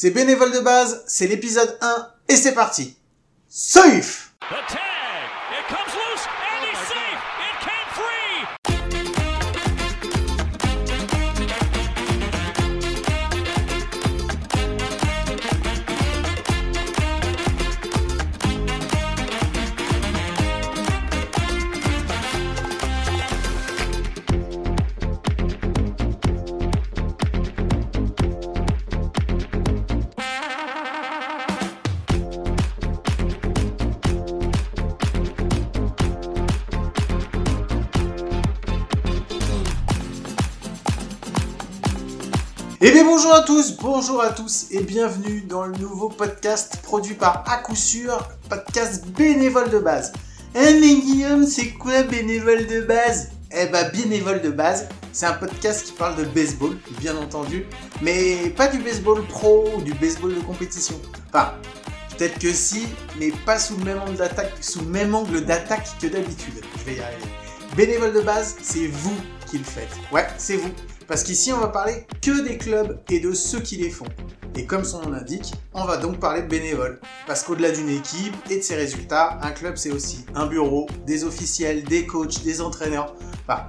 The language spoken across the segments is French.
c'est bénévole de base, c'est l'épisode 1 et c'est parti. Safe bonjour à tous, bonjour à tous et bienvenue dans le nouveau podcast produit par à coup sûr, podcast bénévole de base. Eh mais Guillaume, c'est quoi bénévole de base? Eh ben bénévole de base, c'est un podcast qui parle de baseball, bien entendu, mais pas du baseball pro ou du baseball de compétition. Enfin, peut-être que si, mais pas sous le même angle d'attaque, sous le même angle d'attaque que d'habitude. Je vais y arriver. Bénévole de base, c'est vous qui le faites. Ouais, c'est vous. Parce qu'ici, on va parler que des clubs et de ceux qui les font. Et comme son nom l'indique, on va donc parler de bénévoles. Parce qu'au-delà d'une équipe et de ses résultats, un club c'est aussi un bureau, des officiels, des coachs, des entraîneurs, enfin,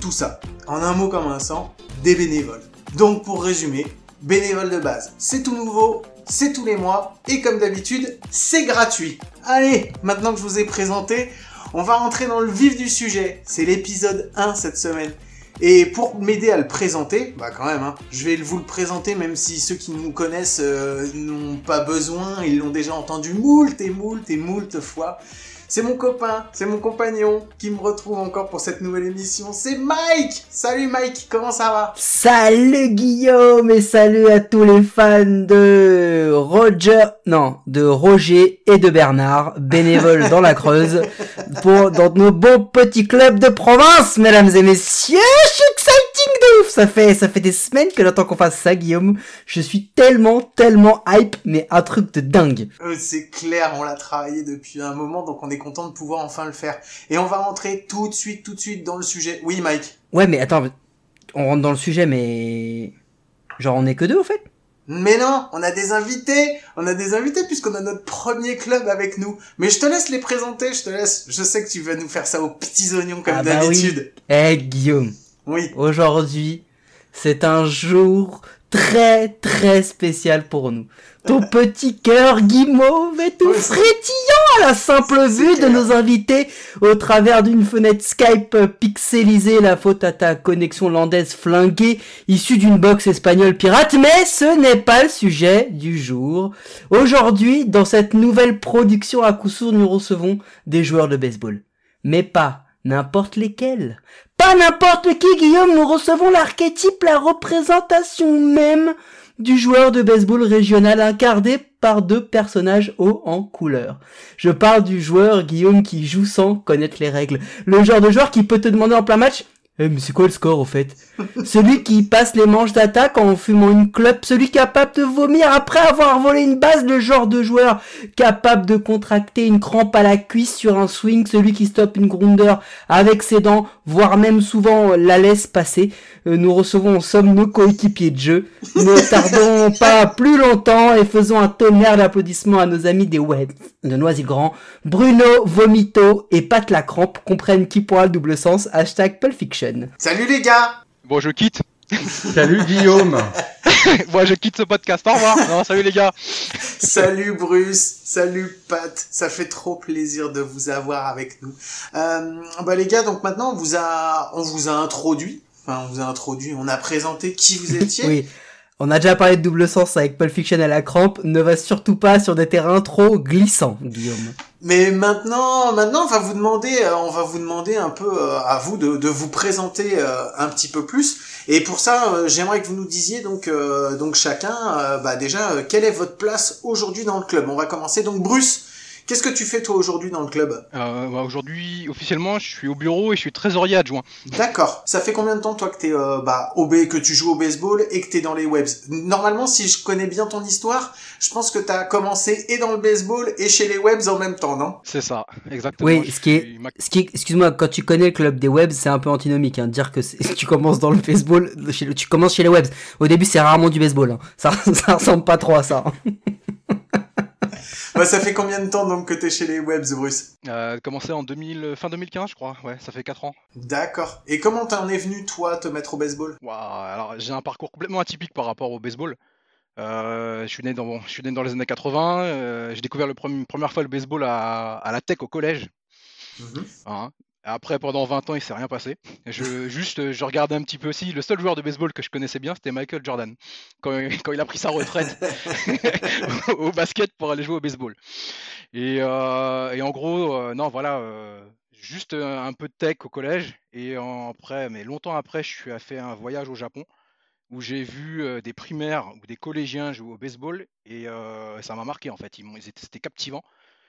tout ça. En un mot comme un sang, des bénévoles. Donc pour résumer, bénévoles de base, c'est tout nouveau, c'est tous les mois, et comme d'habitude, c'est gratuit. Allez, maintenant que je vous ai présenté, on va rentrer dans le vif du sujet. C'est l'épisode 1 cette semaine. Et pour m'aider à le présenter, bah quand même, hein, je vais vous le présenter même si ceux qui nous connaissent euh, n'ont pas besoin, ils l'ont déjà entendu moult et moult et moult fois. C'est mon copain, c'est mon compagnon qui me retrouve encore pour cette nouvelle émission. C'est Mike Salut Mike, comment ça va? Salut Guillaume et salut à tous les fans de Roger, non, de Roger et de Bernard, bénévoles dans la Creuse, pour dans nos bons petits clubs de province, mesdames et messieurs. Je suis de ouf. Ça fait ça fait des semaines que j'attends qu'on fasse ça, Guillaume. Je suis tellement tellement hype, mais un truc de dingue. Euh, c'est clair, on l'a travaillé depuis un moment, donc on est content de pouvoir enfin le faire. Et on va rentrer tout de suite, tout de suite dans le sujet. Oui, Mike. Ouais, mais attends, on rentre dans le sujet, mais genre on est que deux au fait. Mais non, on a des invités, on a des invités puisqu'on a notre premier club avec nous. Mais je te laisse les présenter, je te laisse. Je sais que tu vas nous faire ça aux petits oignons comme Ah bah d'habitude. oui. Eh Guillaume, Oui. aujourd'hui, c'est un jour très très spécial pour nous. Ton petit cœur guimauve est tout frétillant à la simple vue de nos invités au travers d'une fenêtre Skype pixelisée, la faute à ta connexion landaise flinguée issue d'une box espagnole pirate, mais ce n'est pas le sujet du jour. Aujourd'hui, dans cette nouvelle production à coup sûr, nous recevons des joueurs de baseball. Mais pas n'importe lesquels. Pas n'importe qui, Guillaume, nous recevons l'archétype, la représentation même du joueur de baseball régional incarné par deux personnages hauts en couleur. Je parle du joueur, Guillaume, qui joue sans connaître les règles. Le genre de joueur qui peut te demander en plein match eh, mais c'est quoi le score au fait? Celui qui passe les manches d'attaque en fumant une clope, celui capable de vomir après avoir volé une base, le genre de joueur capable de contracter une crampe à la cuisse sur un swing, celui qui stoppe une grounder avec ses dents, voire même souvent la laisse passer. Euh, nous recevons en somme nos coéquipiers de jeu. Ne tardons pas plus longtemps et faisons un tonnerre d'applaudissements à nos amis des webs de Noisy-Grand. Bruno, Vomito et Pat la crampe comprennent qui pourra le double sens. Hashtag Pulp Fiction. Salut les gars Bon, je quitte. Salut Guillaume Moi, je quitte ce podcast. Au revoir. Non, salut les gars. Salut Bruce, salut Pat, ça fait trop plaisir de vous avoir avec nous. Euh, bah les gars, donc maintenant on vous a, on vous a introduit, enfin on vous a introduit, on a présenté qui vous étiez. Oui. On a déjà parlé de double sens avec Pulp Fiction à la crampe. Ne va surtout pas sur des terrains trop glissants, Guillaume. Mais maintenant, maintenant on va vous demander, euh, on va vous demander un peu euh, à vous de, vous présenter euh, un petit peu plus. Et pour ça, j'aimerais que vous nous disiez donc, donc chacun, bah déjà, quelle est votre place aujourd'hui dans le club On va commencer donc Bruce. Qu'est-ce que tu fais toi aujourd'hui dans le club euh, bah, Aujourd'hui, officiellement, je suis au bureau et je suis trésorier adjoint. D'accord. Ça fait combien de temps toi que t'es euh, bah, au B, que tu joues au baseball et que t'es dans les webs? Normalement, si je connais bien ton histoire, je pense que t'as commencé et dans le baseball et chez les webs en même temps, non? C'est ça, exactement. Oui, ce qui est, ce qui excuse-moi, quand tu connais le club des webs, c'est un peu antinomique, hein, dire que tu commences dans le baseball, chez tu commences chez les webs. Au début, c'est rarement du baseball. Hein. Ça, ça ressemble pas trop à ça. bah, ça fait combien de temps donc que t'es chez les Webs, Bruce euh, Commencé en 2000, fin 2015, je crois. Ouais, ça fait 4 ans. D'accord. Et comment t'en es venu, toi, te mettre au baseball? Alors, j'ai un parcours complètement atypique par rapport au baseball. Euh, je, suis né dans, je suis né dans les années 80. Euh, j'ai découvert la première fois le baseball à, à la tech au collège. Mhm. Hein, après, pendant 20 ans, il s'est rien passé. Je, juste, je regardais un petit peu aussi. Le seul joueur de baseball que je connaissais bien, c'était Michael Jordan. Quand, il a pris sa retraite au basket pour aller jouer au baseball. Et, euh, en gros, euh, non, voilà, euh, juste un peu de tech au collège. Et après, mais longtemps après, je suis fait un voyage au Japon où j'ai vu des primaires ou des collégiens jouer au baseball. Et ça m'a marqué en fait. C'était captivant.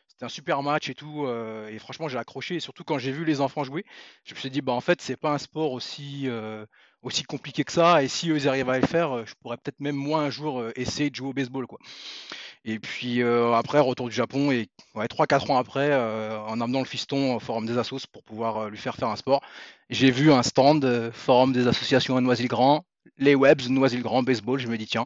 C'était un super match et tout. Euh, et franchement, j'ai accroché. Et surtout, quand j'ai vu les enfants jouer, je me suis dit, bah, en fait, c'est pas un sport aussi, euh, aussi compliqué que ça. Et si eux, arrivent à le faire, euh, je pourrais peut-être même moi un jour essayer de jouer au baseball. Quoi. Et puis après, retour du Japon. Et ouais, 3-4 ans après, en amenant le fiston au Forum des Assos pour pouvoir lui faire faire un sport, j'ai vu un stand Forum des associations à Noisy-le-Grand, les Webs, Noisy-le-Grand, baseball. Je me dis, tiens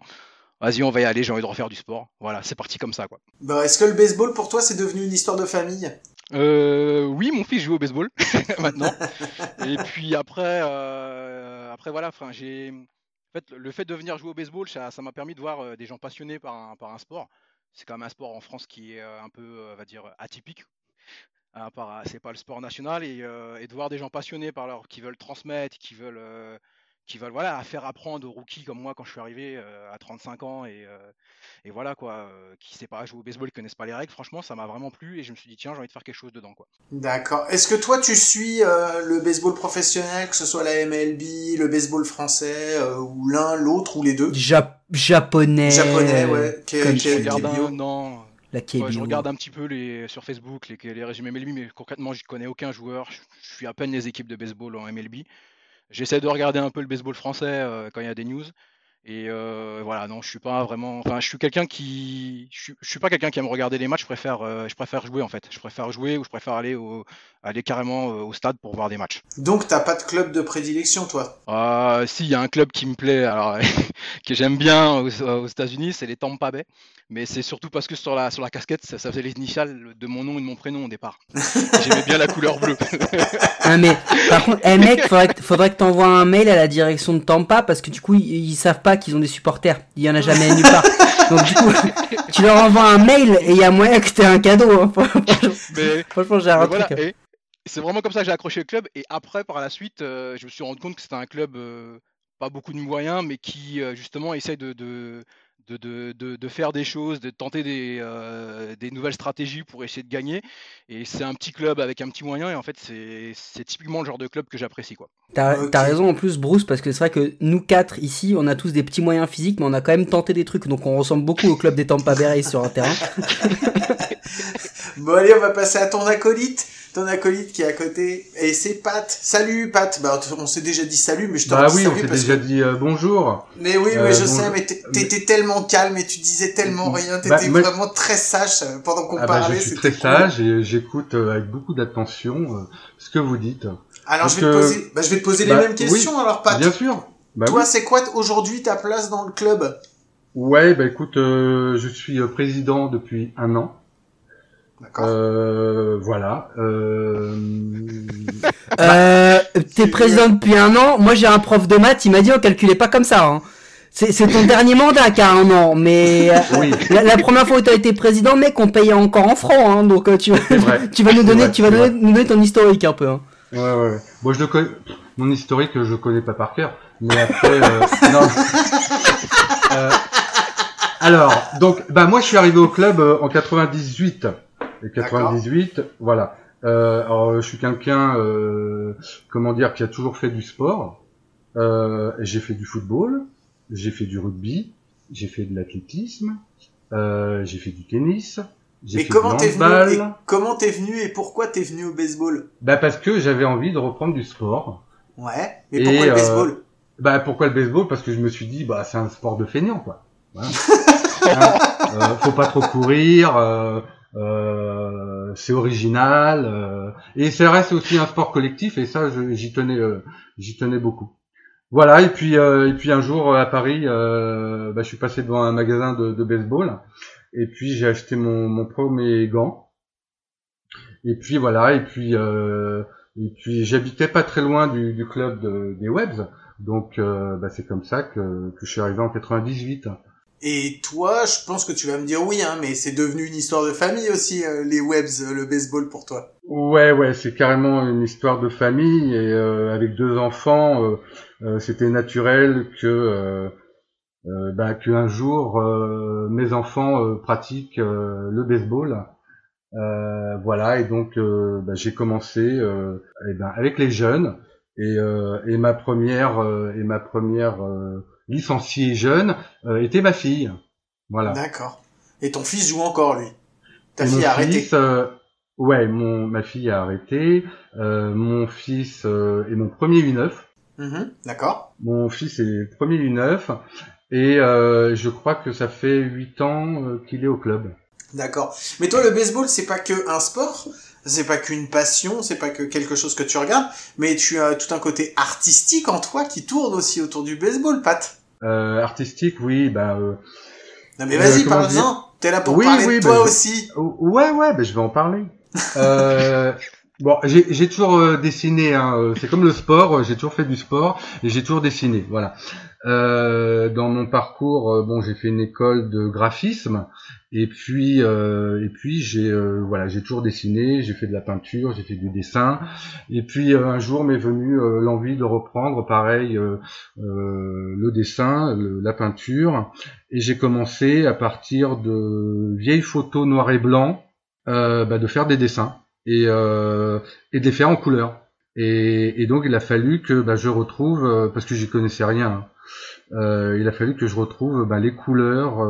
vas-y, on va y aller, j'ai envie de refaire du sport. Voilà, c'est parti comme ça, quoi. Bah, est-ce que le baseball, pour toi, c'est devenu une histoire de famille? Euh, Oui, mon fils joue au baseball, maintenant. Et puis après, euh, après voilà, enfin, j'ai... En fait, le fait de venir jouer au baseball, ça, m'a permis de voir euh, des gens passionnés par un, par un sport. C'est quand même un sport en France qui est un peu, on va dire, atypique. C'est pas le sport national et, et, de voir des gens passionnés par leur, qui veulent transmettre, qui veulent qui veulent voilà faire apprendre aux rookies comme moi quand je suis arrivé euh, à 35 ans et, euh, et voilà quoi euh, qui sait pas jouer au baseball qui connaissent pas les règles franchement ça m'a vraiment plu et je me suis dit tiens j'ai envie de faire quelque chose dedans quoi. D'accord. Est-ce que toi tu suis le baseball professionnel que ce soit la MLB le baseball français ou l'un l'autre ou les deux? Japonais japonais ouais je regarde non. La je regarde un petit peu les, sur Facebook les, les régimes MLB, mais concrètement, je connais aucun joueur. Je, je suis à peine les équipes de baseball en MLB. J'essaie de regarder un peu le baseball français euh, quand il y a des news. Et euh, voilà, non, je suis pas vraiment. Enfin, je suis quelqu'un qui. Je suis, pas quelqu'un qui aime regarder les matchs. Je préfère, euh, je préfère jouer en fait. Je préfère jouer ou je préfère aller au, aller carrément au stade pour voir des matchs. Donc, t'as pas de club de prédilection, toi? Ah, si, il y a un club qui me plaît, alors que j'aime bien aux, aux États-Unis, c'est les Tampa Bay mais c'est surtout parce que sur la, sur la casquette, ça, faisait les initiales de mon nom et de mon prénom au départ. J'aimais bien la couleur bleue. ah, mais par contre, hey, mec, faudrait que, faudrait que t'envoies un mail à la direction de Tampa parce que du coup, ils, savent pas qu'ils ont des supporters. Il y en a jamais nulle part. Donc du coup, tu leur envoies un mail et il y a moyen que t'aies un cadeau. Hein. Franchement, j'ai un truc. Hein. C'est vraiment comme ça que j'ai accroché le club. Et après, par la suite, euh, je me suis rendu compte que c'était un club euh, pas beaucoup de moyens, mais qui euh, justement essaye de, de de, de, de, faire des choses, de tenter des, euh, des, nouvelles stratégies pour essayer de gagner. Et c'est un petit club avec un petit moyen, et en fait, c'est typiquement le genre de club que j'apprécie. quoi. T'as as raison en plus, Bruce, parce que c'est vrai que nous quatre ici, on a tous des petits moyens physiques, mais on a quand même tenté des trucs, donc on ressemble beaucoup au club des Tampa Bay sur un terrain. bon, allez, on va passer à ton acolyte ton acolyte qui est à côté. Et c'est Pat. Salut Pat. Bah, on s'est déjà dit salut, mais je te Bah oui, on s'est déjà dit euh, bonjour. Mais oui, oui, je euh, sais, mais t'étais tellement calme et tu disais tellement rien. Bah, t'étais vraiment très sage euh, pendant qu'on ah bah, parlait. je suis très sage et j'écoute avec beaucoup d'attention ce que vous dites. Alors je vais, te poser, bah, je vais te poser les mêmes questions alors Pat. Bien sûr. Toi, c'est quoi aujourd'hui ta place dans le club? Ouais, bah écoute, je suis président depuis un an. Euh, voilà. Euh... euh T'es président depuis un an. Moi, j'ai un prof de maths. Il m'a dit, on calculait pas comme ça. Hein. C'est ton dernier mandat qui a un an, mais euh, la, première fois où tu as été président, mec, on payait encore en francs, hein, donc euh, tu, tu vas nous donner, tu vas nous donner ton historique un peu. Hein. Ouais, ouais. Bon, je le connais. Mon historique, je le connais pas par cœur, mais après, non. alors, donc, bah moi, je suis arrivé au club en 98. Et 98, voilà. Euh, alors, je suis quelqu'un, euh, comment dire, qui a toujours fait du sport. Euh, j'ai fait du football, j'ai fait du rugby, j'ai fait de l'athlétisme, euh, j'ai fait du tennis, Mais comment t'es venu et comment t'es venu et pourquoi t'es venu au baseball? Bah parce que j'avais envie de reprendre du sport. Ouais. Mais pourquoi le baseball? Bah pourquoi le baseball? Parce que je me suis dit bah c'est un sport de feignant quoi. Voilà. euh, faut pas trop courir. Euh, euh, c'est original euh, et ça reste aussi un sport collectif et ça j'y tenais euh, j'y tenais beaucoup. Voilà et puis et puis un jour à Paris bah, je suis passé devant un magasin de, baseball et puis j'ai acheté mon, mon premier gant. Et puis voilà et puis et puis j'habitais pas très loin du, du club de, des Webs donc bah, c'est comme ça que, que je suis arrivé en 98 et toi, je pense que tu vas me dire oui, hein, mais c'est devenu une histoire de famille aussi, euh, les webs, euh, le baseball pour toi. Ouais, ouais, c'est carrément une histoire de famille et euh, avec deux enfants, c'était naturel que bah, qu'un jour mes enfants pratiquent le baseball. voilà, et donc bah, j'ai commencé eh ben, avec les jeunes et, et ma première et ma première licencié jeune, euh, était ma fille. Voilà. D'accord. Et ton fils joue encore, lui? Ta fille a arrêté euh, Ouais, mon, ma fille a arrêté. Euh, mon fils est mon premier U9. Mm-hmm. D'accord. Mon fils est premier U9. Et je crois que ça fait 8 ans qu'il est au club. D'accord. Mais toi, le baseball, c'est pas que un sport, c'est pas qu'une passion, c'est pas que quelque chose que tu regardes, mais tu as tout un côté artistique en toi qui tourne aussi autour du baseball, Pat. Euh, artistique, oui, bah. Euh, non mais vas-y, euh, parle-en. T'es là pour parler de toi bah, aussi. Ouais, ouais, bah, je vais en parler. euh, bon, j'ai toujours dessiné. Hein, c'est comme le sport. J'ai toujours fait du sport et j'ai toujours dessiné. Voilà. dans mon parcours, bon, j'ai fait une école de graphisme et puis, euh, et puis j'ai euh, voilà, j'ai toujours dessiné, j'ai fait de la peinture, j'ai fait du dessin. Et puis euh, un jour m'est venu l'envie de reprendre, pareil, le dessin, la peinture. Et j'ai commencé à partir de vieilles photos noir et blanc, bah, de faire des dessins et, et de les faire en couleur. Et, et donc il a fallu que bah, je retrouve, parce que j'y connaissais rien. Hein, il a fallu que je retrouve bah, les couleurs,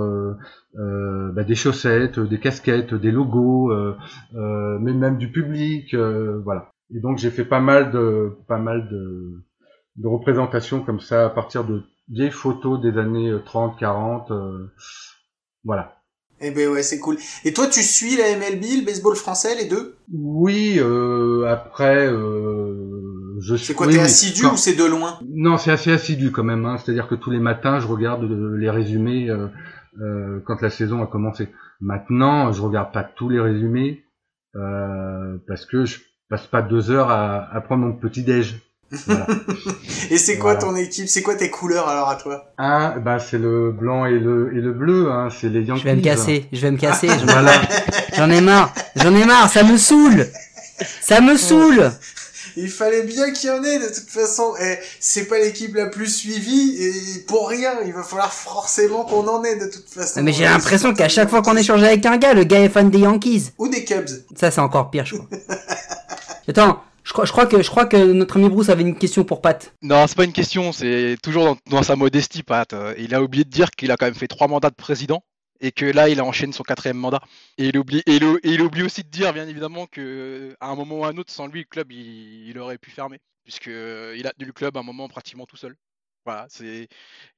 euh, bah, des chaussettes, des casquettes, des logos, euh, euh, mais même du public, voilà. Et donc j'ai fait pas mal de pas mal de, de représentations comme ça à partir de vieilles photos des années 30, 40, voilà. Eh ben ouais, c'est cool. Et toi, tu suis la MLB, le baseball français, les deux? Oui, euh, après, euh, je suis. C'est quoi, t'es assidu ou c'est de loin? Non, c'est assez assidu quand même. Hein. C'est-à-dire que tous les matins, je regarde les résumés euh, quand la saison a commencé. Maintenant, je regarde pas tous les résumés euh, parce que je passe pas deux heures à, à prendre mon petit déj. Voilà. et c'est quoi ton équipe? C'est quoi tes couleurs alors à toi? Ah, bah c'est le blanc et le et le bleu. Hein. C'est les Yankees. Je vais me casser. Je vais me casser. J'en ai marre. J'en ai marre. Ça me saoule. Ça me saoule. Il fallait bien qu'il y en ait de toute façon. Et c'est pas l'équipe la plus suivie et pour rien. Il va falloir forcément qu'on en ait de toute façon. Mais j'ai l'impression qu'à chaque fois qu'on échange avec un gars, le gars est fan des Yankees. Ou des Cubs. Ça c'est encore pire, je crois. Attends. Je crois, que, notre ami Bruce avait une question pour Pat. Non, c'est pas une question, c'est toujours dans, sa modestie, Pat. Il a oublié de dire qu'il a quand même fait trois mandats de président et que là il a enchaîné son quatrième mandat. Et il oublie, aussi de dire bien évidemment que à un moment ou à un autre, sans lui, le club il, aurait pu fermer, puisque il a tenu le club à un moment pratiquement tout seul. Voilà, c'est,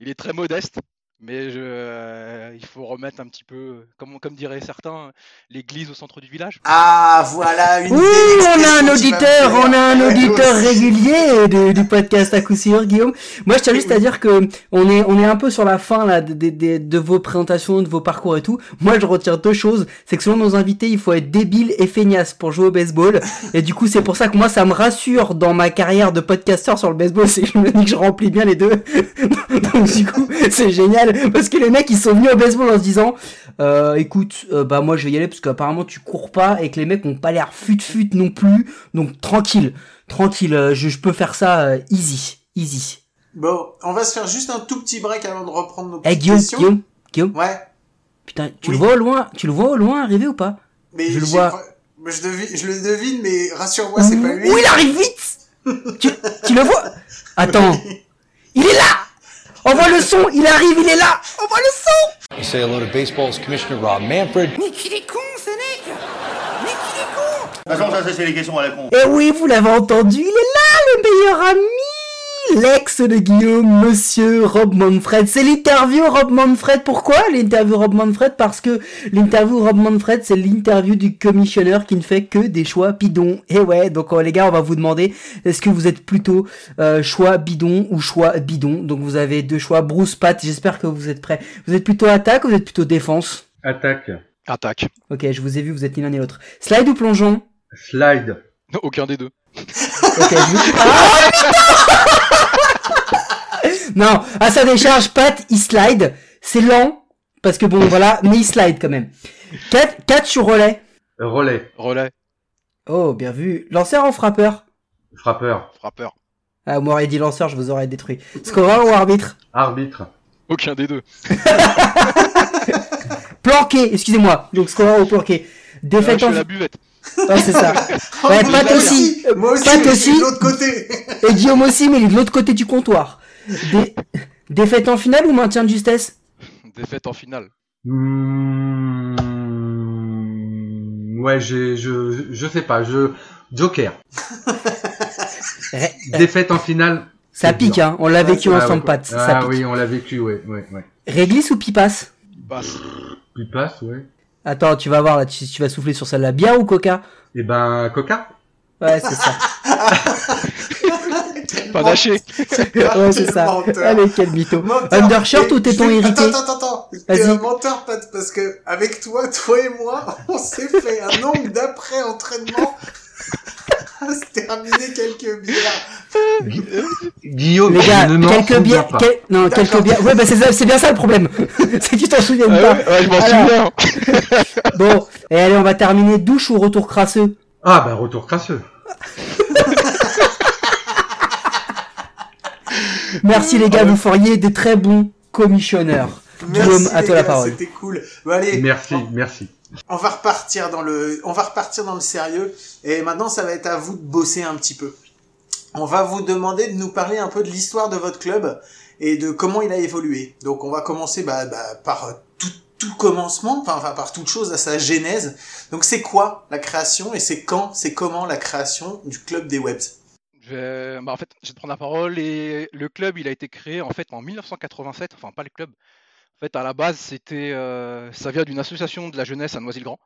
il est très modeste, mais je, euh, il faut remettre un petit peu, comme, comme diraient certains, l'église au centre du village. Ah, voilà une Oui, on a un auditeur, on a un auditeur régulier du, du, podcast à coup sûr, Guillaume. Moi, je tiens juste à dire que on est, on est un peu sur la fin là de, de, de, vos présentations, de vos parcours et tout. Moi, je retiens deux choses. C'est que selon nos invités, il faut être débile et feignasse pour jouer au baseball. Et du coup, c'est pour ça que moi, ça me rassure dans ma carrière de podcasteur sur le baseball. C'est que je me dis que je remplis bien les deux. Donc, du coup, c'est génial. parce que les mecs ils sont venus au baseball en se disant euh, écoute euh, bah moi je vais y aller parce qu'apparemment tu cours pas et que les mecs ont pas l'air fut fut non plus. Donc tranquille. Tranquille. Euh, je, peux faire ça easy. Easy. Bon on va se faire juste un tout petit break avant de reprendre nos hey, Guillaume, Guillaume Guillaume. Ouais. Putain tu le vois au loin tu le vois au loin arriver ou pas? Mais je le vois. je, devine, je le devine mais rassure-moi c'est pas lui. où il arrive vite! Tu, tu le vois? Attends. Il est là Envoie le son, il arrive, il est là. Envoie le son. You say hello to baseball's commissioner Rob Manfred. Mais qu'il est con, ce mec? Mais qu'il est con? De ça, c'est les questions à la con. Et oui, vous l'avez entendu, il est là, le meilleur ami. L'ex de Guillaume, monsieur Rob Manfred. C'est l'interview Rob Manfred. Pourquoi l'interview Rob Manfred? Parce que l'interview Rob Manfred, c'est l'interview du commissionneur qui ne fait que des choix bidons. Et ouais, donc euh, les gars, on va vous demander, est-ce que vous êtes plutôt euh, choix bidon ou choix bidon? Donc vous avez deux choix, Bruce, Pat, j'espère que vous êtes prêts. Vous êtes plutôt attaque ou vous êtes plutôt défense? Attaque. Attaque. Ok, je vous ai vu, vous êtes ni l'un ni l'autre. Slide ou plongeon? Slide. Aucun des deux. Ok, je vous... Ah, non, à sa décharge, Pat, il slide. C'est lent, parce que bon, voilà, mais il slide quand même. 4, 4 sur relais. Relais. Relais. Oh, bien vu. Lanceur ou frappeur? Frappeur. Frappeur. Ah, vous m'auriez dit lanceur, je vous aurais détruit. Scoreur ou arbitre? Arbitre. Aucun des deux. Planqué, excusez-moi. Donc scoreur ou planqué. Ah, Défaite je en... fais la buvette. Oh, c'est ça. Ouais, Pat aussi. Moi aussi, Pat je aussi. de l'autre côté. Et Guillaume aussi, mais il est de l'autre côté du comptoir. Dé- Défaite en finale ou maintien de justesse? Défaite en finale. Hmm, Ouais, j'ai, je, je sais pas, je, Joker. Défaite en finale. Ça pique, dur. hein. On l'a vécu Ah, ensemble, ouais. Pat. Ça Ah pique. oui, on l'a vécu, ouais, ouais, ouais. Réglisse ou pipasse Passe. Puis passe, ouais. Attends, tu vas voir là, tu, tu vas souffler sur celle-là. Bière ou coca? Eh ben, Coca. Ouais, c'est ça. Pas lâché. Ouais, c'est ça. Menteur. Allez, quel mytho. Menteur. Undershirt Et ou téton je vais- irrité Attends, attends, attends. T'es Vas-y. un menteur, Pat, parce que avec toi, toi et moi, on s'est fait un nombre d'après-entraînement se terminer quelques bières. Guillaume, Les gars, je ne m'en quelques bières, pas. quel- non, quelques bières. Ouais, bah c'est ça- c'est bien ça le problème. c'est que tu t'en souviens Ouais, pas. ouais, ouais, je m'en Alors. souviens. Bon, et allez, on va terminer douche ou retour crasseux? Ah, bah, retour crasseux. Merci les gars, vous feriez des très bons commissionneurs. Guillaume, à toi la parole. C'était cool. Bon, allez. Merci, on- merci. On va repartir dans le, on va repartir dans le sérieux. Et maintenant, ça va être à vous de bosser un petit peu. On va vous demander de nous parler un peu de l'histoire de votre club et de comment il a évolué. Donc, on va commencer bah, bah, par euh, tout, tout commencement, enfin, par toute chose à sa genèse. Donc, c'est quoi la création et c'est quand, c'est comment la création du club des webs? Je bah, en fait, je vais prendre la parole. Et le club, il a été créé en fait en 1987. Enfin, pas le club. Fait, à la base, c'était, euh, ça vient d'une association de la jeunesse à Noisy-le-Grand,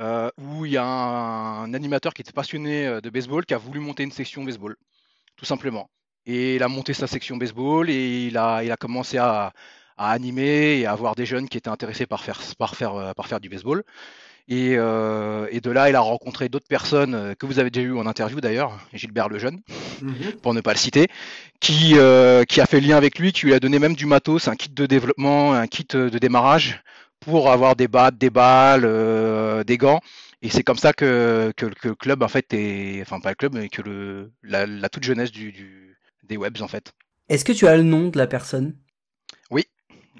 euh, où il y a un, animateur qui était passionné euh, de baseball, qui a voulu monter une section baseball, tout simplement. Et il a monté sa section baseball et il a, il a commencé à, à animer et à avoir des jeunes qui étaient intéressés par faire, par faire, par faire du baseball. Et, euh, et de là, il a rencontré d'autres personnes euh, que vous avez déjà eu en interview d'ailleurs, Gilbert Lejeune, pour ne pas le citer, qui, euh, qui a fait lien avec lui, qui lui a donné même du matos, un kit de développement, un kit de démarrage pour avoir des battes, des balles, euh, des gants. Et c'est comme ça que, que, que le club, en fait, est, enfin pas le club, mais que le, la, la toute jeunesse du, du- des webs, en fait. Est-ce que tu as le nom de la personne? Oui,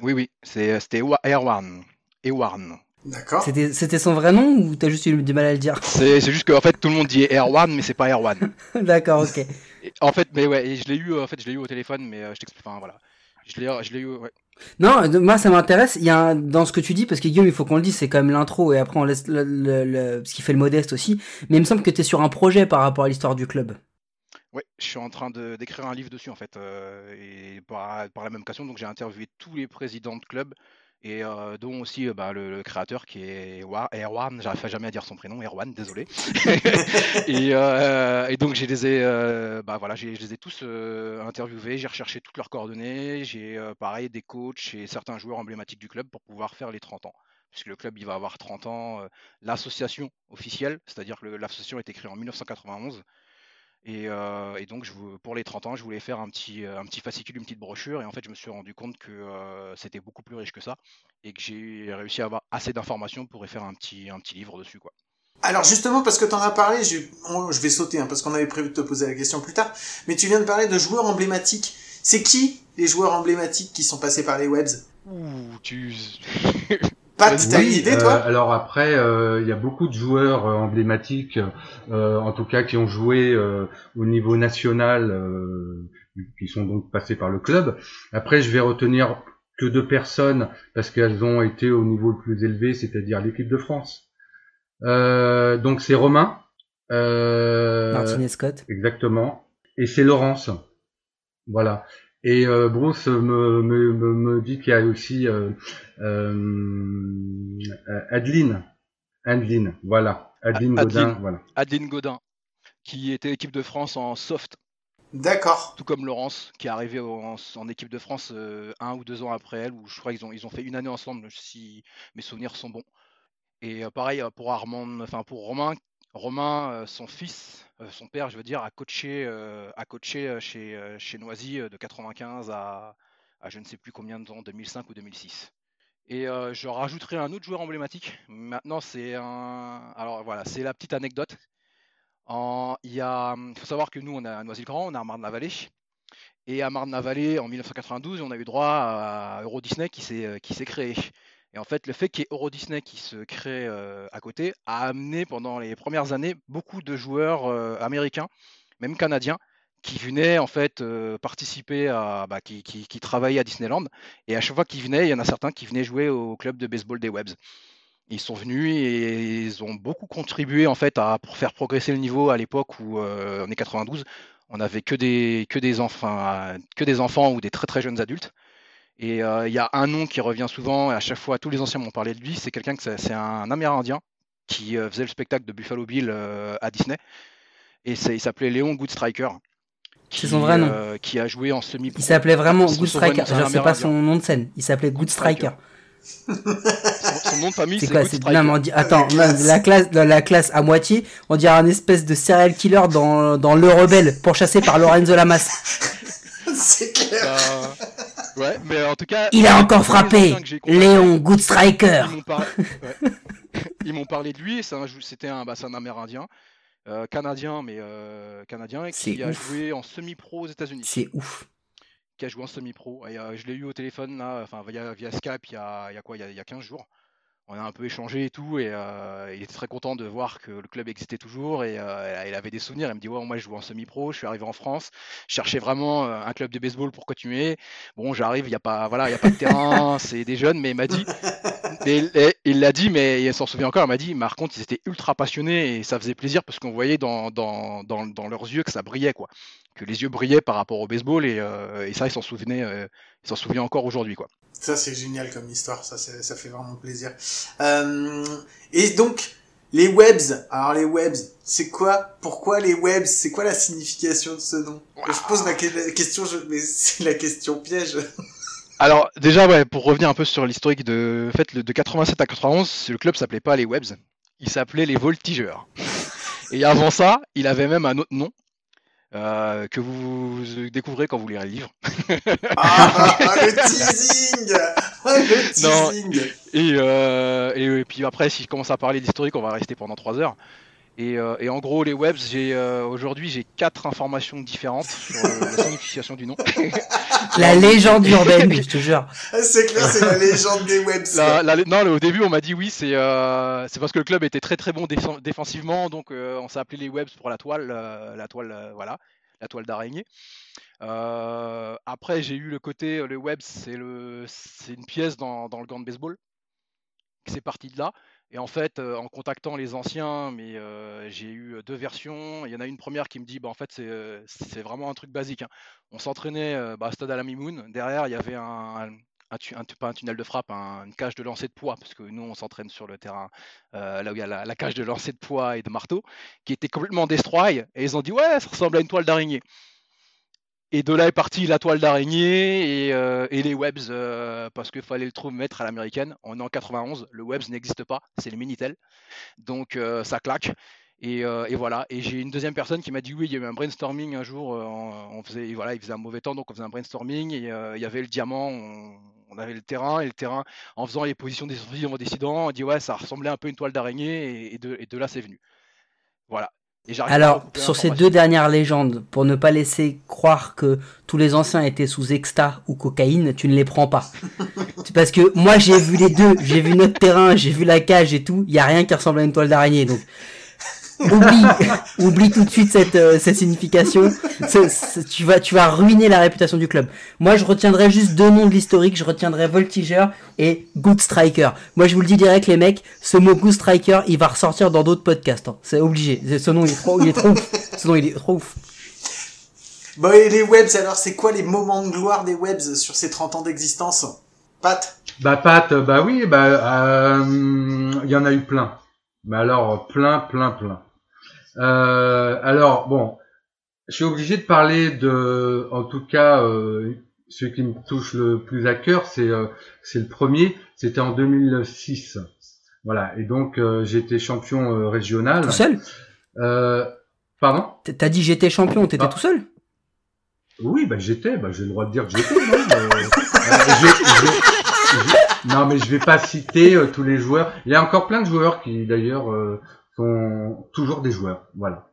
oui, c'est- c'était Erwan. Ewan. D'accord. C'était c'était son vrai nom ou t'as juste eu du mal à le dire? C'est c'est juste que en fait tout le monde dit Erwan, mais c'est pas Erwan. D'accord, ok. Et En fait, mais ouais, et je l'ai eu, en fait, je l'ai eu au téléphone, mais euh, je t'explique. Enfin voilà, je l'ai, je l'ai eu. Ouais. Non, moi ça m'intéresse. Il y a un, dans ce que tu dis parce que Guillaume, il faut qu'on le dise, c'est quand même l'intro et après on laisse le, le, le- ce qui fait le modeste aussi. Mais il me semble que t'es sur un projet par rapport à l'histoire du club. Ouais, je suis en train de d'écrire un livre dessus en fait, euh, et par, par la même occasion, donc j'ai interviewé tous les présidents de club et euh, dont aussi euh, bah, le, le créateur qui est Wa- Erwan, j'arrive jamais à dire son prénom, Erwan, désolé. et, euh, et donc j'ai les ai, bah voilà, je les ai tous interviewés, j'ai recherché toutes leurs coordonnées, j'ai pareil des coachs et certains joueurs emblématiques du club pour pouvoir faire les 30 ans. Puisque le club il va avoir 30 ans, l'association officielle, c'est-à-dire que l'association a été créée en 1991. Et, euh, et donc, je, pour les 30 ans, je voulais faire un petit, euh, un petit fascicule, une petite brochure. Et en fait, je me suis rendu compte que euh, c'était beaucoup plus riche que ça. Et que j'ai réussi à avoir assez d'informations pour y faire un petit, un petit livre dessus. Quoi. Alors justement, parce que t'en as parlé, je, on- je vais sauter, hein, parce qu'on avait prévu de te poser la question plus tard, mais tu viens de parler de joueurs emblématiques. C'est qui les joueurs emblématiques qui sont passés par les webs Ouh, tu. Pat, t'as une Oui, idée, euh, toi Alors après, euh, il y a beaucoup de joueurs euh, emblématiques, euh, en tout cas qui ont joué euh, au niveau national, euh, qui sont donc passés par le club. Après, je vais retenir que deux personnes parce qu'elles ont été au niveau le plus élevé, c'est-à-dire l'équipe de France. Euh, donc c'est Romain Euh, Martinez Scott. Exactement. Et c'est Laurence. Voilà. Et euh, Bruce me, me, me, dit qu'il y a aussi euh, euh, Adeline. Adeline, voilà. Adeline, Godin, voilà. Adeline Godin, qui était équipe de France en soft. D'accord. Tout comme Laurence, qui est arrivée en, équipe de France un ou deux ans après elle, où je crois qu'ils ont, ils ont fait une année ensemble, si mes souvenirs sont bons. Et pareil pour Armand, enfin pour Romain, Romain, son fils, son père, je veux dire, a coaché, a coaché chez, chez Noisy de 95 à, je ne sais plus combien de temps, 2005 ou 2006. Et je rajouterai un autre joueur emblématique. Maintenant, c'est un. Alors voilà, c'est la petite anecdote. Il y a... faut savoir que nous, on à Noisy-le-Grand, on à Marne-la-Vallée. Et à Marne-la-Vallée, en 1992, on a eu droit à Euro Disney qui s'est créé. Et en fait, le fait qu'il y ait Euro Disney qui se crée euh, à côté a amené pendant les premières années beaucoup de joueurs euh, américains, même canadiens, qui venaient en fait euh, participer à, bah, qui, travaillaient à Disneyland. Et à chaque fois qu'ils venaient, il y en a certains qui venaient jouer au club de baseball des Webs. Ils sont venus et ils ont beaucoup contribué en fait à pour faire progresser le niveau à l'époque où en est 92, on n'avait que des que des enfants ou des très très jeunes adultes. Et euh, il y a un nom qui revient souvent, et à chaque fois, tous les anciens m'ont parlé de lui. C'est quelqu'un que c'est un Amérindien qui euh, faisait le spectacle de Buffalo Bill euh, à Disney. Et il s'appelait Léon Goodstriker. C'est son vrai nom. qui a joué en semi Il s'appelait vraiment Good Striker. Je sais pas son nom de scène. Il s'appelait Good Striker. son, nom de famille, c'est quoi Attends, la classe, la classe à moitié, on dirait un espèce de serial killer dans, dans Le Rebelle, pourchassé par Lorenzo Lamas. c'est clair. Bah, Ouais, mais en tout cas. Il a encore frappé Léon Good Striker Ils m'ont parlé, de lui, c'était un, bah, un Amérindien. Euh, canadien, mais euh, canadien, qui a joué en semi-pro aux États-Unis. C'est ouf. Qui a joué en semi-pro. Et euh, je l'ai eu au téléphone là, enfin via, via Skype il y a, il y a quoi il y a, il y a 15 jours on a un peu échangé et tout, et euh, il était très content de voir que le club existait toujours, et euh, il avait des souvenirs. Il me dit ouais, moi je joue en semi-pro, je suis arrivé en France, je cherchais vraiment euh, un club de baseball pour continuer. Bon, j'arrive, il n'y a pas, voilà, il y a pas de terrain, c'est des jeunes, mais il m'a dit, il l'a dit, mais il s'en souvient encore. Il m'a dit, par contre, ils étaient ultra passionnés et ça faisait plaisir parce qu'on voyait dans, dans, dans, leurs yeux que ça brillait, quoi, que les yeux brillaient par rapport au baseball, et, et ça, il s'en souvenait, il s'en souvient encore aujourd'hui, quoi. Ça, c'est génial comme histoire. Ça, ça fait vraiment plaisir. Euh, et donc, les webs. Alors, les webs, c'est quoi? Pourquoi les webs? C'est quoi la signification de ce nom? Je pose la, question, mais c'est la question piège. Alors, déjà, ouais, pour revenir un peu sur l'historique de, en fait, de 87 à 91, le club s'appelait pas les webs. Il s'appelait les voltigeurs. Et avant ça, il avait même un autre nom euh, que vous découvrez quand vous lirez le livre. ah, le teasing ah, Le teasing et, euh, et, puis après, si je commence à parler d'historique, on va rester pendant 3 heures. Et, euh, et, en gros, les webs, j'ai euh, aujourd'hui j'ai quatre informations différentes sur la signification du nom. la légende urbaine, je te jure. Ah, c'est clair, c'est la légende des webs. non, au début, on m'a dit oui, c'est euh, c'est parce que le club était très très bon défensivement, donc on s'est appelé les webs pour la toile, la toile, voilà, la toile d'araignée. après, j'ai eu le côté, le webs, c'est le, c'est une pièce dans, dans le gant de baseball. C'est parti de là. Et en fait, euh, en contactant les anciens, mais euh, j'ai eu deux versions. Il y en a une première qui me dit, bah, en fait, c'est euh, vraiment un truc basique. Hein. On s'entraînait bah, à Stade Alamimoun. Derrière, il y avait un, un, pas un tunnel de frappe, une cage de lancer de poids, parce que nous, on s'entraîne sur le terrain là où il y a la, la, cage de lancer de poids et de marteau, qui était complètement destroy. Et ils ont dit, ouais, ça ressemble à une toile d'araignée. Et de là est partie la toile d'araignée et, euh, les webs, euh, parce qu'il fallait le trouver mettre à l'américaine. On est en 91, le webs n'existe pas, c'est le Minitel. Donc euh, ça claque. Et, voilà. Et j'ai une deuxième personne qui m'a dit oui, il y a eu un brainstorming un jour. On, faisait, voilà, il faisait un mauvais temps, donc on faisait un brainstorming. Et il y avait le diamant, on, avait le terrain. Et le terrain, en faisant les positions des en décidant, on dit ouais, ça ressemblait un peu à une toile d'araignée. Et de là, c'est venu. Voilà. Alors, sur ces deux dernières légendes, pour ne pas laisser croire que tous les anciens étaient sous exta ou cocaïne, tu ne les prends pas. Parce que moi, j'ai vu les deux. J'ai vu notre terrain, j'ai vu la cage et tout. Il y a rien qui ressemble à une toile d'araignée. Donc, oublie, oublie tout de suite cette, euh, cette signification. tu vas, tu vas ruiner la réputation du club. Moi, je retiendrai juste deux noms de l'historique. Je retiendrai Voltiger et Good Striker. Moi, je vous le dis direct, les mecs, ce mot Good Striker, il va ressortir dans d'autres podcasts. Hein. C'est obligé. Ce nom, il est trop, il est trop ouf. Ce nom, il est trop ouf. Bon, et les webs, alors, c'est quoi les moments de gloire des webs sur ces 30 ans d'existence? Pat? Bah, Pat, bah oui, bah, euh, il y en a eu plein. Mais alors, plein, plein, plein. Euh, alors, bon, je suis obligé de parler de, en tout cas, euh, ce qui me touche le plus à cœur, c'est euh, c'est le premier, c'était en 2006. Voilà, et donc euh, j'étais champion euh, régional. Tout seul? Pardon? T'as dit j'étais champion, t'étais ah. tout seul? Oui, bah j'étais, bah j'ai le droit de dire que j'étais. non, mais je vais pas citer tous les joueurs. Il y a encore plein de joueurs qui d'ailleurs toujours des joueurs. Voilà.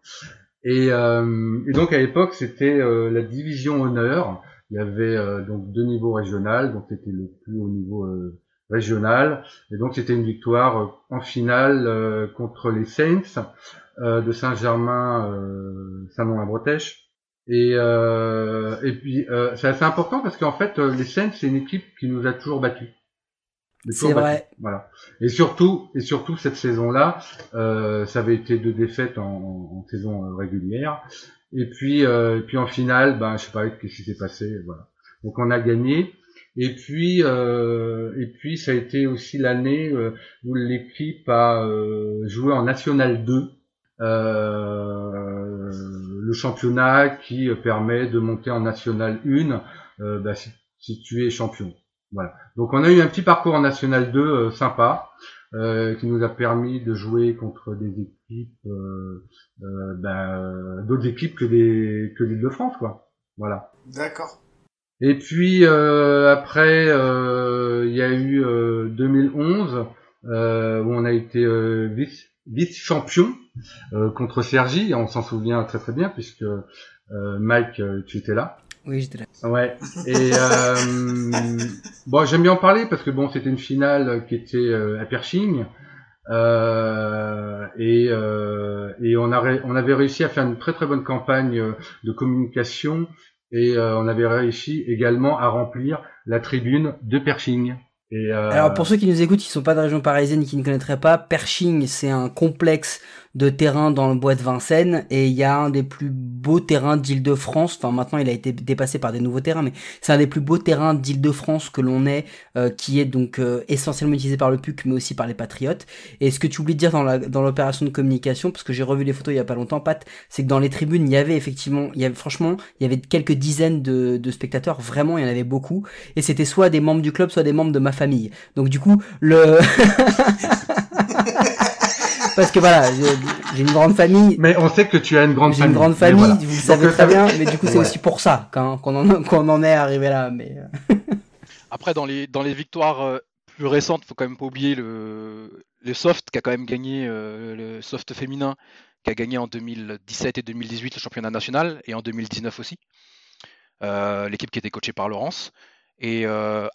Et, euh, et donc à l'époque, c'était euh, la division honneur. Il y avait euh, donc deux niveaux régionaux, donc c'était le plus haut niveau euh, régional. Et donc c'était une victoire en finale contre les Saints de Saint-Germain, Saint-Nom-la-Bretèche. Et, et puis c'est assez important parce qu'en fait les Saints c'est une équipe qui nous a toujours battus. C'est vrai. Voilà. Et surtout, et surtout cette saison-là, euh, ça avait été deux défaites en, en saison euh, régulière. Et puis, euh, et puis en finale, ben je sais pas qu'est-ce qui s'est passé. Voilà. Donc on a gagné. Et puis, euh, et puis ça a été aussi l'année euh, où l'équipe a euh, joué en National 2. le championnat qui permet de monter en National 1 bah, si, si tu es champion. Voilà. Donc on a eu un petit parcours en National 2 euh, sympa, euh, qui nous a permis de jouer contre des équipes, euh, euh ben, d'autres équipes que des que l'île de France, quoi. Voilà. D'accord. Et puis après, il y a eu 2011 où on a été vice vice champion contre Sergi. On s'en souvient très très bien puisque Mike, tu étais là. Oui, j'étais là. Ouais. Et euh, bon, j'aime bien en parler parce que bon, c'était une finale qui était euh, à Pershing. Euh, et, euh, et on, a on avait réussi à faire une très très bonne campagne euh, de communication et euh, on avait réussi également à remplir la tribune de Pershing. Et Alors pour ceux qui nous écoutent, qui sont pas de région parisienne, qui ne connaîtraient pas, Pershing, c'est un complexe de terrain dans le bois de Vincennes et il y a un des plus beaux terrains d'Île-de-France. Enfin maintenant il a été dépassé par des nouveaux terrains, mais c'est un des plus beaux terrains d'Île-de-France que l'on ait, euh, qui est donc euh, essentiellement utilisé par le PUC, mais aussi par les Patriotes. Et ce que tu oublies de dire dans l'opération de communication, parce que j'ai revu les photos il y a pas longtemps, Pat, c'est que dans les tribunes il y avait effectivement, il y avait franchement, il y avait quelques dizaines de, de spectateurs, vraiment il y en avait beaucoup, et c'était soit des membres du club, soit des membres de ma famille. Donc du coup le parce que voilà, j'ai une grande famille. Mais on sait que tu as une grande famille. J'ai une grande famille, vous le savez très bien, mais du coup c'est aussi pour ça qu'on en, est arrivé là. Mais euh. après dans les dans les victoires euh, plus récentes, faut quand même pas oublier le le soft qui a quand même gagné euh, le soft féminin qui a gagné en 2017 et 2018 le championnat national et en 2019 aussi. L'équipe qui était coachée par Laurence. Et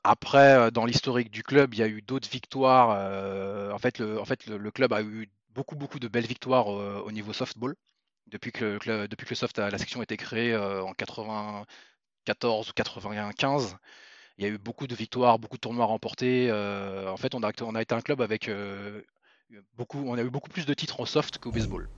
après, dans l'historique du club, il y a eu d'autres victoires. en fait, le, en fait le, club a eu beaucoup, beaucoup de belles victoires euh, au niveau softball. Depuis que, depuis que le soft, la section a été créée euh, en 94 ou 95, il y a eu beaucoup de victoires, beaucoup de tournois remportés. Euh, en fait, on a, on a été un club avec beaucoup, on a eu beaucoup plus de titres en soft qu'au baseball.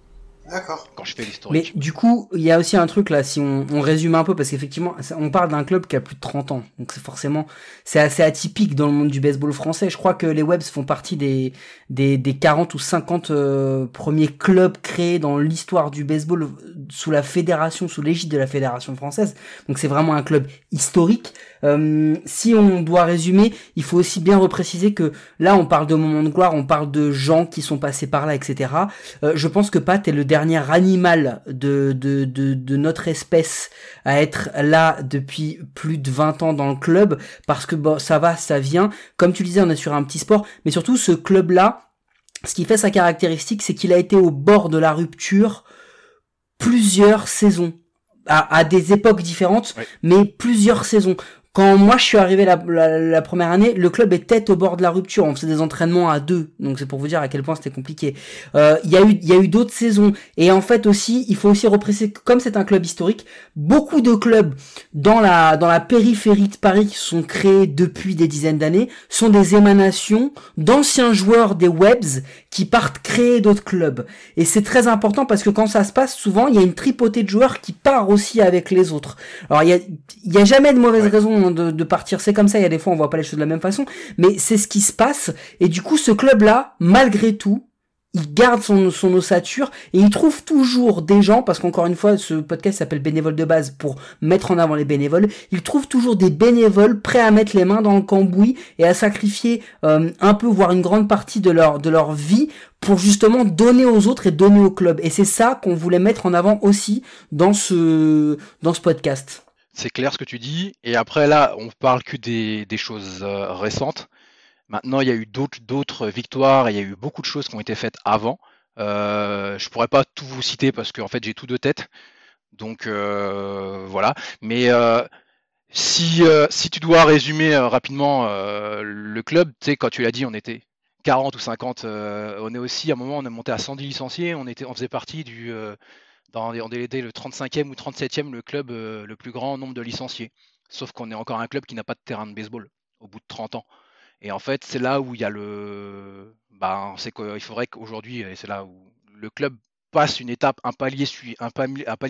D'accord. Quand je fais l'historique. Mais du coup, il y a aussi un truc là, si on, on résume un peu, parce qu'effectivement, on parle d'un club qui a plus de 30 ans. Donc c'est forcément, c'est assez atypique dans le monde du baseball français. Je crois que les Webs font partie des, des, des 40 ou 50 euh, premiers clubs créés dans l'histoire du baseball sous la fédération, sous l'égide de la fédération française. Donc c'est vraiment un club historique. Euh, si on doit résumer, il faut aussi bien repréciser que là, on parle de moments de gloire, on parle de gens qui sont passés par là, etc. Euh, je pense que Pat est le dernier animal de, de, de, de, notre espèce à être là depuis plus de 20 ans dans le club, parce que bon, ça va, ça vient. Comme tu disais, on est sur un petit sport, mais surtout ce club-là, ce qui fait sa caractéristique, c'est qu'il a été au bord de la rupture plusieurs saisons. À, à, des époques différentes, mais plusieurs saisons quand moi je suis arrivé la, la, première année, le club était au bord de la rupture. On faisait des entraînements à deux, donc c'est pour vous dire à quel point c'était compliqué. Euh, il y a eu, il y a eu d'autres saisons, et en fait aussi, il faut aussi repréciser comme c'est un club historique, beaucoup de clubs dans la dans la périphérie de Paris qui sont créés depuis des dizaines d'années sont des émanations d'anciens joueurs des Webs qui partent créer d'autres clubs. Et c'est très important parce que quand ça se passe, souvent il y a une tripotée de joueurs qui part aussi avec les autres. Alors il y a, y a jamais de mauvaise raison de, partir. C'est comme ça. Il y a des fois on voit pas les choses de la même façon, mais c'est ce qui se passe. Et du coup, ce club-là, malgré tout, il garde son, son ossature et il trouve toujours des gens, parce qu'encore une fois, ce podcast s'appelle Bénévole de base pour mettre en avant les bénévoles, il trouve toujours des bénévoles prêts à mettre les mains dans le cambouis et à sacrifier euh, un peu, voire une grande partie de leur, de leur vie pour justement donner aux autres et donner au club. Et c'est ça qu'on voulait mettre en avant aussi dans ce, dans ce podcast c'est clair ce que tu dis. Et après, là, on parle que des, choses euh, récentes. Maintenant, il y a eu d'autres victoires il y a eu beaucoup de choses qui ont été faites avant. Euh, je pourrais pas tout vous citer parce qu'en fait, j'ai tout de tête. Donc euh, voilà. Mais euh, si, si tu dois résumer rapidement le club, tu sais, quand tu l'as dit, on était 40 ou 50. on est aussi, à un moment, on est monté à 110 licenciés. On, était, on faisait partie du dans, on était le 35e ou 37e, le club euh, le plus grand nombre de licenciés. Sauf qu'on est encore un club qui n'a pas de terrain de baseball au bout de 30 ans. Et en fait, c'est là où il y a le. Bah, c'est qu'il faudrait qu'aujourd'hui, et c'est là où le club passe une étape, un palier,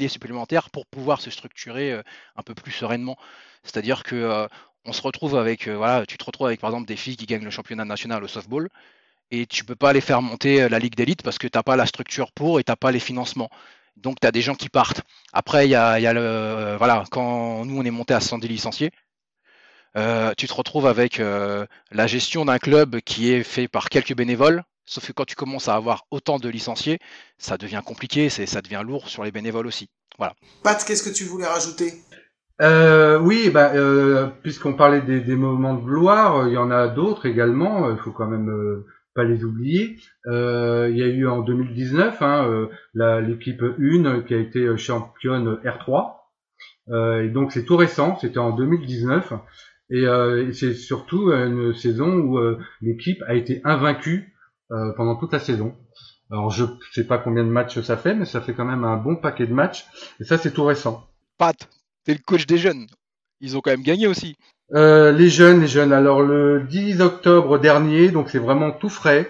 supplémentaire pour pouvoir se structurer euh, un peu plus sereinement. C'est-à-dire que euh, on se retrouve avec, voilà, tu te retrouves avec par exemple des filles qui gagnent le championnat national au softball et tu peux pas les faire monter la ligue d'élite parce que tu n'as pas la structure pour et tu n'as pas les financements. Donc tu as des gens qui partent. Après, il y a, le. Euh, voilà, quand nous on est monté à 110 licenciés, euh, tu te retrouves avec euh, la gestion d'un club qui est fait par quelques bénévoles. Sauf que quand tu commences à avoir autant de licenciés, ça devient compliqué, ça devient lourd sur les bénévoles aussi. Voilà. Pat, qu'est-ce que tu voulais rajouter? Oui, bah, puisqu'on parlait des, des, moments de gloire, il y en a d'autres également. Il faut quand même pas les oublier. Euh, il y a eu en 2019 hein, euh, l'équipe 1 qui a été championne R3. Euh, et donc c'est tout récent, c'était en 2019. Et, et c'est surtout une saison où l'équipe a été invaincue pendant toute la saison. Alors je sais pas combien de matchs ça fait, mais ça fait quand même un bon paquet de matchs. Et ça c'est tout récent. Pat, t'es le coach des jeunes. Ils ont quand même gagné aussi. Euh, les jeunes, les jeunes. Alors le 10 octobre dernier, donc c'est vraiment tout frais.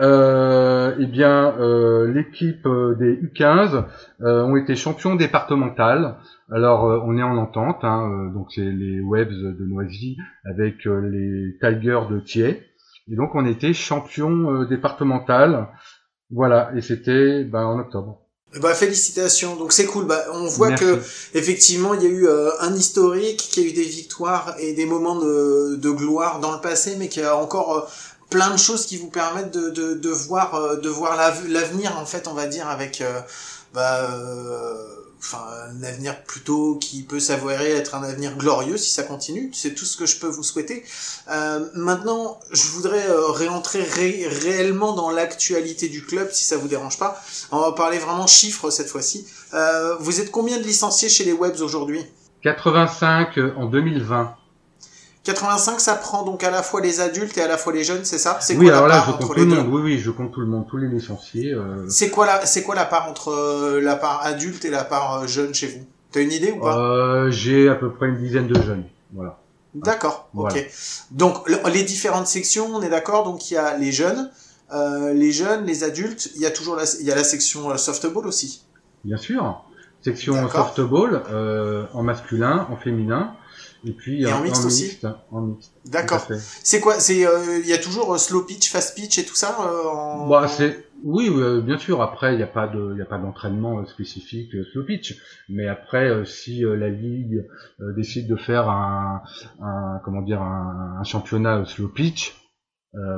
Euh, eh bien, euh, l'équipe euh, des U15 euh, ont été champions départementales. Alors, on est en entente, hein, donc c'est les Webs de Noisy avec les Tigers de Thiers. Et donc, on était champions départemental. Voilà, et c'était ben, en octobre. Bah félicitations. Donc c'est cool. Bah, on voit que effectivement il y a eu euh, un historique, qu'il y a eu des victoires et des moments de, de gloire dans le passé, mais qu'il y a encore euh, plein de choses qui vous permettent de, de, de voir euh, de voir l'avenir en fait, on va dire avec bah, enfin un avenir plutôt qui peut s'avérer être un avenir glorieux si ça continue. C'est tout ce que je peux vous souhaiter. Euh, maintenant, je voudrais euh, réentrer réellement dans l'actualité du club si ça vous dérange pas. On va parler vraiment chiffres cette fois-ci. Euh, vous êtes combien de licenciés chez les Webs aujourd'hui? 85 en 2020. 85, ça prend donc à la fois les adultes et à la fois les jeunes, c'est ça? C'est oui, alors là, je compte tout le monde. Oui, oui, je compte tout le monde, tous les licenciés. Euh... C'est quoi la, c'est quoi la part entre euh, la part adulte et la part euh, jeune chez vous? T'as une idée ou pas? Euh, J'ai à peu près une dizaine de jeunes. Voilà. D'accord. Ok. Donc les différentes sections, on est d'accord? Donc il y a les jeunes, euh, les jeunes, les adultes. Il y a toujours la, il y a la section softball aussi. Bien sûr. Section softball en masculin, en féminin. Et puis en, mixte aussi. D'accord. C'est quoi C'est il euh, y a toujours euh, slow pitch, fast pitch et tout ça. Euh, en... bah, c'est oui, bien sûr. Après, il n'y a pas de, il a pas d'entraînement spécifique slow pitch. Mais après, si la ligue décide de faire un, un comment dire, un, un championnat slow pitch,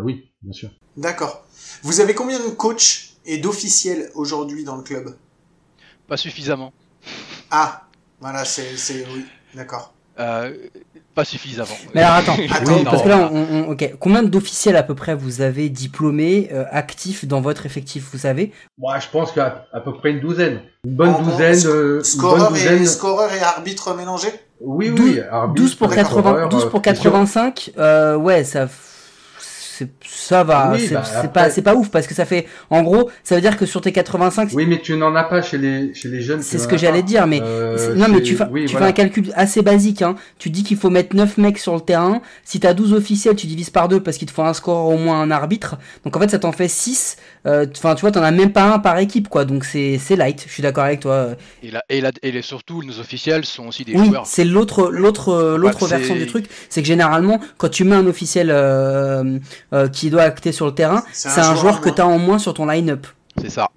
oui, bien sûr. D'accord. Vous avez combien de coachs et d'officiels aujourd'hui dans le club? Pas suffisamment. Ah, voilà, c'est, c'est oui, d'accord. Euh, pas suffisamment. Mais alors attends, parce que là, on, combien d'officiels à peu près vous avez diplômés euh, actifs dans votre effectif, vous savez? Moi, je pense qu'à à peu près une douzaine, une bonne douzaine, euh, scoreur, Et, scoreur et arbitre mélangés? Oui, oui, 12 pour 80, 12 pour 85, euh, ouais, ça ça va, c'est bah, pas c'est pas ouf parce que ça fait en gros, ça veut dire que sur tes 85 Oui, mais tu n'en as pas chez les chez les jeunes. C'est ce que j'allais dire mais euh, non mais tu fais tu fais un calcul assez basique hein. Tu dis qu'il faut mettre 9 mecs sur le terrain, si tu as 12 officiels, tu divises par deux parce qu'il te faut un score au moins un arbitre. Donc en fait, ça t'en fait 6 euh, enfin tu vois t'en as même pas un par équipe quoi. Donc c'est c'est light. Je suis d'accord avec toi. Et là et, là, et surtout nos officiels sont aussi des oui, joueurs. c'est l'autre l'autre l'autre version du truc. C'est que généralement quand tu mets un officiel euh, euh, qui doit acter sur le terrain c'est un, joueur, que tu as en moins sur ton line-up c'est ça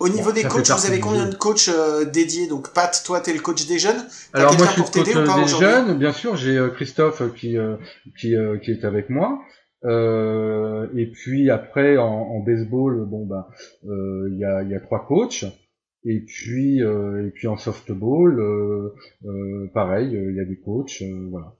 au niveau des coachs, vous avez combien de coachs dédiés Donc Pat, toi, tu es le coach des jeunes. Alors moi, je suis coach des jeunes. Bien sûr, j'ai Christophe qui qui qui est avec moi. Euh, et puis après en, en baseball, bon bah euh, il y, a, y, a, trois coachs. Et puis euh, et puis en softball, pareil, il y a des coachs, voilà.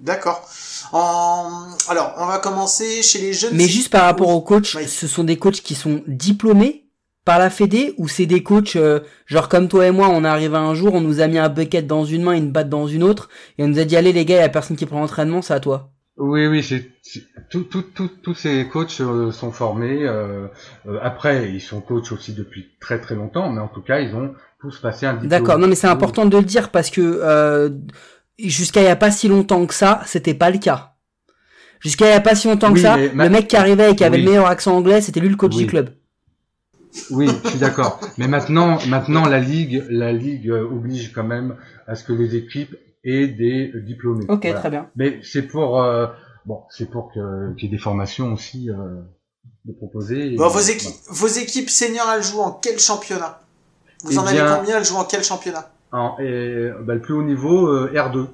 D'accord. En... Alors, on va commencer chez les jeunes. Mais juste par rapport aux coachs, ce sont des coachs qui sont diplômés par la Fédé ou c'est des coachs genre comme toi et moi, on est arrivé un jour, on nous a mis un bucket dans une main et une batte dans une autre et on nous a dit allez les gars, il y a personne qui prend l'entraînement, c'est à toi. Oui, oui, c'est tout, tout, tout, tous ces coachs euh, sont formés. Euh, euh, après, ils sont coachs aussi depuis très très longtemps, mais en tout cas, ils ont tous passé un diplôme. D'accord, non, mais c'est important de le dire parce que jusqu'à il y a pas si longtemps que ça, c'était pas le cas. Jusqu'à il y a pas si longtemps que ça, le mec qui arrivait et qui avait le meilleur accent anglais, c'était lui le coach du club. Oui, je suis d'accord. mais maintenant, maintenant, la ligue, la ligue oblige quand même à ce que les équipes et des diplômés. Ok, très bien. Mais c'est pour euh, bon, c'est pour qu'il y ait des formations aussi euh, de proposer. vos équipes, vos équipes seniors, elles jouent en quel championnat? Vous eh en avez combien Elles jouent en quel championnat? En, et, bah, le plus haut niveau euh, R2.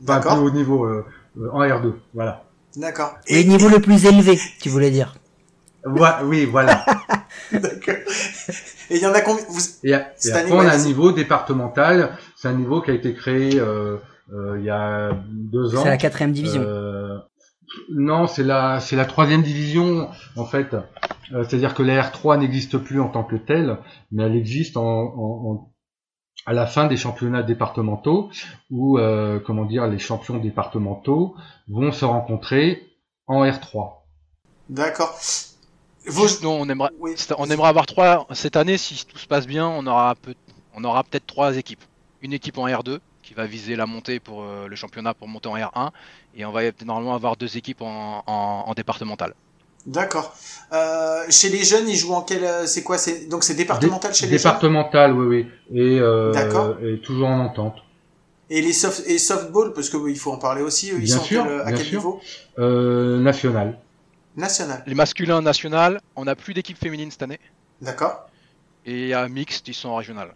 D'accord. le plus haut niveau euh, en R2, voilà. D'accord. Et le niveau le plus élevé, tu voulais dire. oui, voilà. D'accord. Et il y en a combien? Vous... Et, après, on a un niveau départemental. C'est un niveau qui a été créé euh, euh, il y a deux ans. C'est la quatrième division. Euh, non, c'est la c'est la troisième division en fait. Euh, c'est-à-dire que la R3 n'existe plus en tant que telle, mais elle existe en, en, en à la fin des championnats départementaux où euh, comment dire les champions départementaux vont se rencontrer en R3. D'accord. Non, on aimerait, on aimerait avoir trois cette année si tout se passe bien. On aura peu, on aura peut-être trois équipes. Une équipe en R2 qui va viser la montée pour euh, le championnat pour monter en R1 et on va normalement avoir deux équipes en, en, départemental. D'accord. Euh, chez les jeunes, ils jouent en quel euh, C'est quoi C'est donc c'est départemental chez les jeunes? Départemental, oui, oui. Et, euh, et toujours en entente. Et les soft et softball, parce que il faut en parler aussi. Ils bien sont sûr, à quel niveau? Euh, National. National. Les masculins national, on n'a plus d'équipe féminine cette année. D'accord. Et à mixte, ils sont en régional.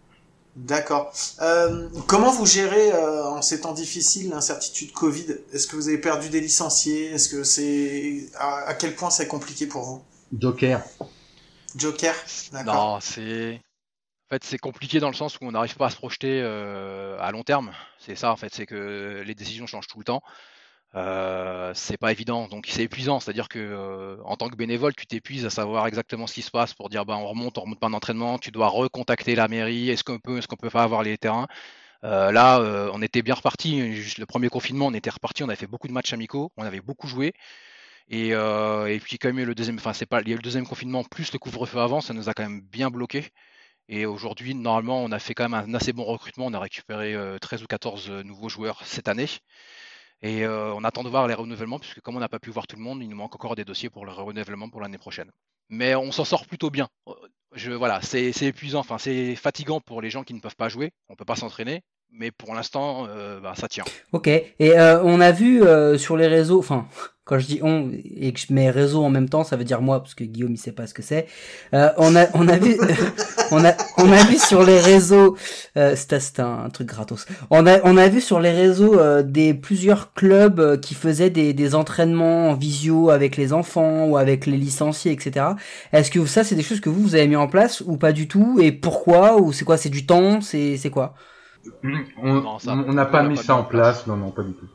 D'accord. Euh, comment vous gérez euh, en ces temps difficiles l'incertitude Covid? Est-ce que vous avez perdu des licenciés? Est-ce que c'est à, quel point c'est compliqué pour vous? Joker. Joker. D'accord. Non, c'est en fait c'est compliqué dans le sens où on n'arrive pas à se projeter euh, à long terme. C'est ça en fait, c'est que les décisions changent tout le temps. Euh, c'est pas évident, donc c'est épuisant. C'est-à-dire que euh, en tant que bénévole, tu t'épuises à savoir exactement ce qui se passe pour dire bah on remonte, on remonte pas d'entraînement. Tu dois recontacter la mairie. Est-ce qu'on peut, est-ce qu'on peut pas avoir les terrains? Euh, Là, on était bien reparti. Juste le premier confinement, on était reparti. On avait fait beaucoup de matchs amicaux. On avait beaucoup joué. Et, puis quand même le deuxième, il y a eu le deuxième confinement plus le couvre-feu avant, ça nous a quand même bien bloqué. Et aujourd'hui, normalement, on a fait quand même un assez bon recrutement. On a récupéré 13 ou 14 nouveaux joueurs cette année. Et euh, on attend de voir les renouvellements, puisque comme on n'a pas pu voir tout le monde, il nous manque encore des dossiers pour le renouvellement pour l'année prochaine. Mais on s'en sort plutôt bien. Euh, je, voilà, c'est épuisant, enfin c'est fatigant pour les gens qui ne peuvent pas jouer, on ne peut pas s'entraîner, mais pour l'instant, euh, bah, ça tient. Ok, et on a vu sur les réseaux, enfin quand je dis on et que je mets réseau en même temps, ça veut dire moi parce que Guillaume il sait pas ce que c'est. Euh, on a on a vu on a on a vu sur les réseaux euh, c'était un, truc gratos. On a on a vu sur les réseaux euh, des plusieurs clubs euh, qui faisaient des des entraînements en visio avec les enfants ou avec les licenciés etc. Est-ce que ça c'est des choses que vous vous avez mis en place ou pas du tout? Et pourquoi? Ou c'est quoi? C'est du temps? C'est c'est quoi? On n'a pas mis ça en place. Non, non, pas du tout.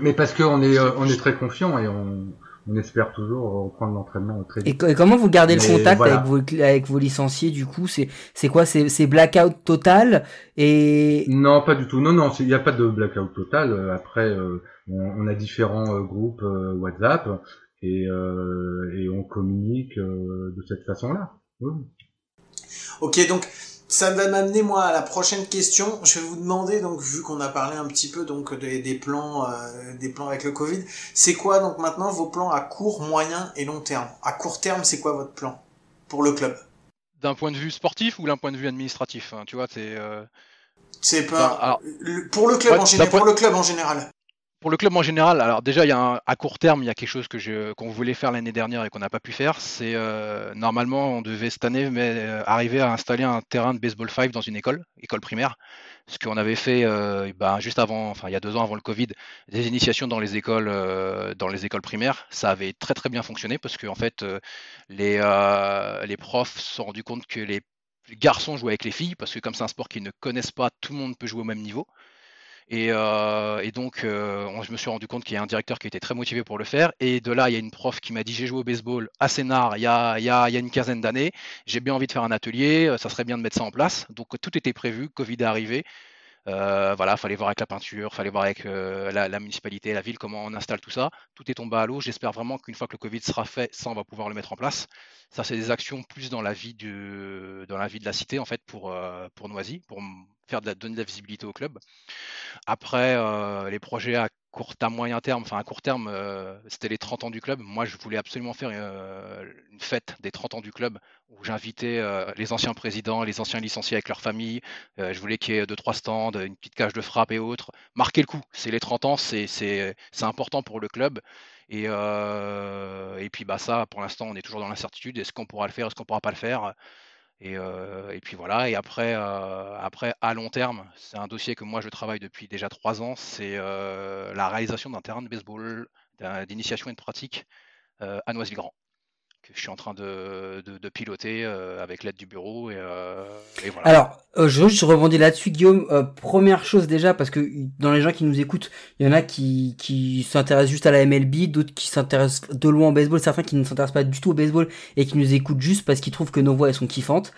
Mais parce qu'on est, on est très confiant et on, on espère toujours reprendre l'entraînement très vite. Et, comment vous gardez le contact avec, vos, avec vos licenciés du coup? C'est c'est quoi? C'est blackout total et Non, pas du tout. Non, non, il n'y a pas de blackout total. Euh, après, euh, on, a différents euh, groupes WhatsApp et, et on communique de cette façon-là. Ok, donc ça va m'amener moi à la prochaine question. Je vais vous demander donc vu qu'on a parlé un petit peu donc des, des plans euh, des plans avec le Covid, c'est quoi donc maintenant vos plans à court, moyen et long terme? À court terme, c'est quoi votre plan pour le club? D'un point de vue sportif ou d'un point de vue administratif hein, Tu vois, c'est euh, c'est pas pour le club en général. Pour le club en général. Pour le club en général, alors déjà, il y a à court terme, il y a quelque chose que qu'on voulait faire l'année dernière et qu'on n'a pas pu faire. C'est euh, normalement, on devait cette année mais, euh, arriver à installer un terrain de baseball 5 dans une école, école primaire. Ce qu'on avait fait euh, ben, juste avant, enfin il y a deux ans avant le Covid, des initiations dans les écoles, dans les écoles primaires. Ça avait très très bien fonctionné parce que en fait, les, les profs se sont rendus compte que les garçons jouaient avec les filles parce que comme c'est un sport qu'ils ne connaissent pas, tout le monde peut jouer au même niveau. Euh, et, donc, euh, je me suis rendu compte qu'il y a un directeur qui était très motivé pour le faire. Et de là, il y a une prof qui m'a dit J'ai joué au baseball à Sénart il y a, il y a, une quinzaine d'années. J'ai bien envie de faire un atelier. Euh, ça serait bien de mettre ça en place. Donc, tout était prévu. Covid est arrivé. Euh, voilà, fallait voir avec la peinture, fallait voir avec la, la, municipalité, la ville, comment on installe tout ça. Tout est tombé à l'eau. J'espère vraiment qu'une fois que le Covid sera fait, ça, on va pouvoir le mettre en place. Ça, c'est des actions plus dans la vie de, dans la vie de la cité, en fait, pour, pour Noisy, pour faire donner de la visibilité au club. Après, euh, les projets à court terme, moyen terme, enfin à court terme, euh, c'était les 30 ans du club. Moi, je voulais absolument faire euh, une fête des 30 ans du club où j'invitais les anciens présidents, les anciens licenciés avec leurs familles. je voulais qu'il y ait deux, trois stands, une petite cage de frappe et autres. Marquer le coup, c'est les 30 ans, c'est important pour le club. Et, et puis bah ça, pour l'instant, on est toujours dans l'incertitude. Est-ce qu'on pourra le faire, est-ce qu'on pourra pas le faire? Et, puis voilà, et après, après à long terme, c'est un dossier que moi je travaille depuis déjà trois ans, c'est la réalisation d'un terrain de baseball, d'initiation et de pratique à Je suis en train de, de, piloter euh, avec l'aide du bureau et, euh, et voilà. Alors, euh, je, rebondis là-dessus, Guillaume. première chose déjà, parce que dans les gens qui nous écoutent, il y en a qui, qui s'intéressent juste à la MLB, d'autres qui s'intéressent de loin au baseball, certains qui ne s'intéressent pas du tout au baseball et qui nous écoutent juste parce qu'ils trouvent que nos voix elles sont kiffantes.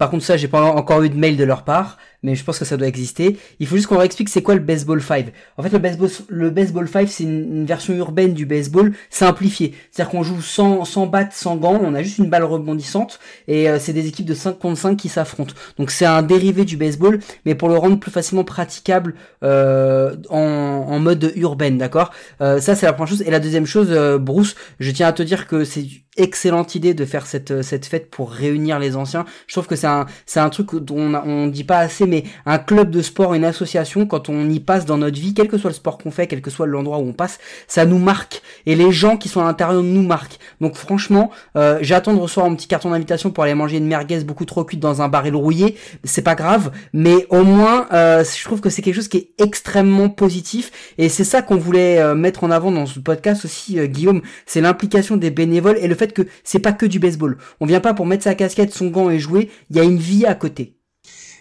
Par contre, ça, j'ai pas encore eu de mail de leur part, mais je pense que ça doit exister. Il faut juste qu'on leur explique c'est quoi le baseball 5. En fait, le baseball, le baseball 5, c'est une, version urbaine du baseball simplifiée. C'est-à-dire qu'on joue sans, sans batte, sans gants, on a juste une balle rebondissante, et euh, c'est des équipes de 5 contre 5 qui s'affrontent. Donc c'est un dérivé du baseball, mais pour le rendre plus facilement praticable euh, en, en, mode urbaine, d'accord? Euh, Ça, c'est la première chose. Et la deuxième chose, euh, Bruce, je tiens à te dire que c'est excellente idée de faire cette, cette fête pour réunir les anciens. Je trouve que c'est un, c'est un truc dont on, on dit pas assez, mais un club de sport, une association, quand on y passe dans notre vie, quel que soit le sport qu'on fait, quel que soit l'endroit où on passe, ça nous marque. Et les gens qui sont à l'intérieur nous marquent. Donc franchement, euh, j'attends de recevoir un petit carton d'invitation pour aller manger une merguez beaucoup trop cuite dans un baril rouillé. C'est pas grave, mais au moins, euh, je trouve que c'est quelque chose qui est extrêmement positif. Et c'est ça qu'on voulait euh, mettre en avant dans ce podcast aussi, euh, Guillaume. C'est l'implication des bénévoles et le fait que c'est pas que du baseball. On vient pas pour mettre sa casquette, son gant et jouer. Il y a une vie à côté.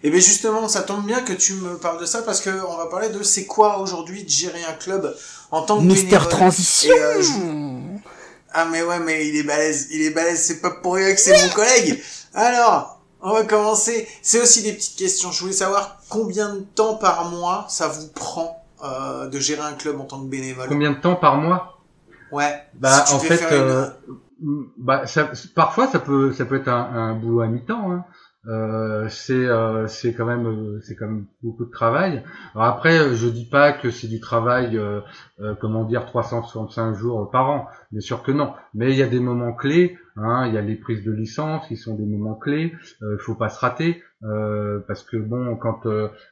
Et bien justement, ça tombe bien que tu me parles de ça parce que on va parler de c'est quoi aujourd'hui de gérer un club en tant que Mister Transition. Euh, ah mais ouais, mais il est balèze, il est balèze, c'est pas pour rien que c'est mon collègue. Alors, on va commencer. C'est aussi des petites questions. Je voulais savoir combien de temps par mois ça vous prend euh, de gérer un club en tant que bénévole. Combien de temps par mois? Ouais. Bah en fait, euh, bah ça, parfois ça peut ça peut être un, un boulot à mi-temps. Hein. Euh, c'est euh, c'est quand même euh, c'est quand même beaucoup de travail. Alors après, je dis pas que c'est du travail, euh, comment dire, 365 jours par an. Bien sûr que non. Mais il y a des moments clés. Hein, il y a les prises de licence qui sont des moments clés. Il faut pas se rater parce que bon, quand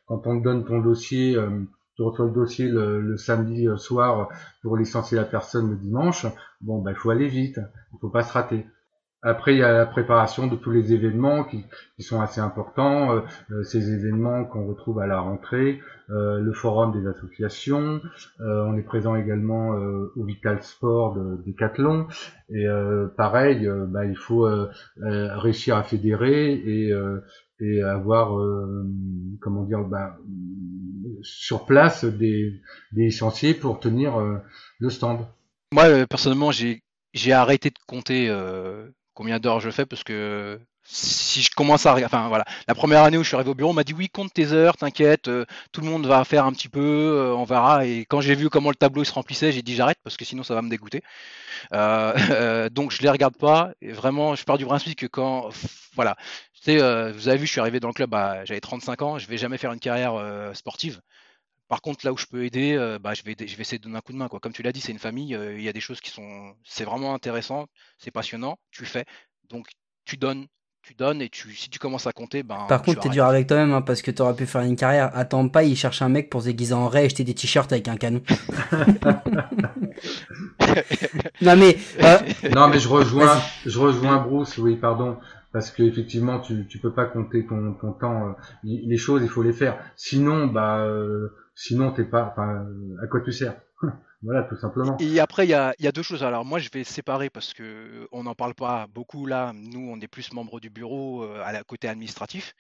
quand on te donne ton dossier. tu reçois le dossier le, samedi soir pour licencier la personne le dimanche. Bon, bah, il faut aller vite. Il faut pas se rater. Après, il y a la préparation de tous les événements qui, qui sont assez importants. Euh, euh, ces événements qu'on retrouve à la rentrée, euh, le forum des associations. on est présent également au Vital Sport de Decathlon. Et pareil, bah, il faut réussir à fédérer et, et avoir comment dire bah, sur place des, des chantiers pour tenir le stand. Moi personnellement j'ai j'ai arrêté de compter combien d'heures je fais parce que si je commence à enfin voilà. La première année où je suis arrivé au bureau on m'a dit oui compte tes heures t'inquiète euh, tout le monde va faire un petit peu euh, on verra. Et quand j'ai vu comment le tableau se remplissait j'ai dit j'arrête parce que sinon ça va me dégoûter. Euh, donc je les regarde pas. Vraiment je pars du principe que quand voilà. Vous avez vu je suis arrivé dans le club j'avais 35 ans je vais jamais faire une carrière sportive par contre, là où je peux aider, bah, je, vais, je vais essayer de donner un coup de main. Quoi. Comme tu l'as dit, c'est une famille, il y a des choses qui sont. C'est vraiment intéressant, c'est passionnant, tu fais. Donc, tu donnes, tu donnes et tu, si tu commences à compter, ben. Par contre, t'es dur avec toi-même hein, parce que t'aurais pu faire une carrière. Attends pas, il cherche un mec pour se déguiser en raie et jeter des t-shirts avec un canon. non mais. Euh, non mais je rejoins, je rejoins Bruce. Oui, pardon. Parce que effectivement, tu, tu peux pas compter ton, ton temps. Euh, les choses, il faut les faire. Sinon, bah, euh, sinon t'es pas. À quoi tu sers voilà, tout simplement. Et après, il y a, y a, deux choses. Alors, moi, je vais séparer parce que on n'en parle pas beaucoup là. Nous, on est plus membres du bureau euh, à côté administratif.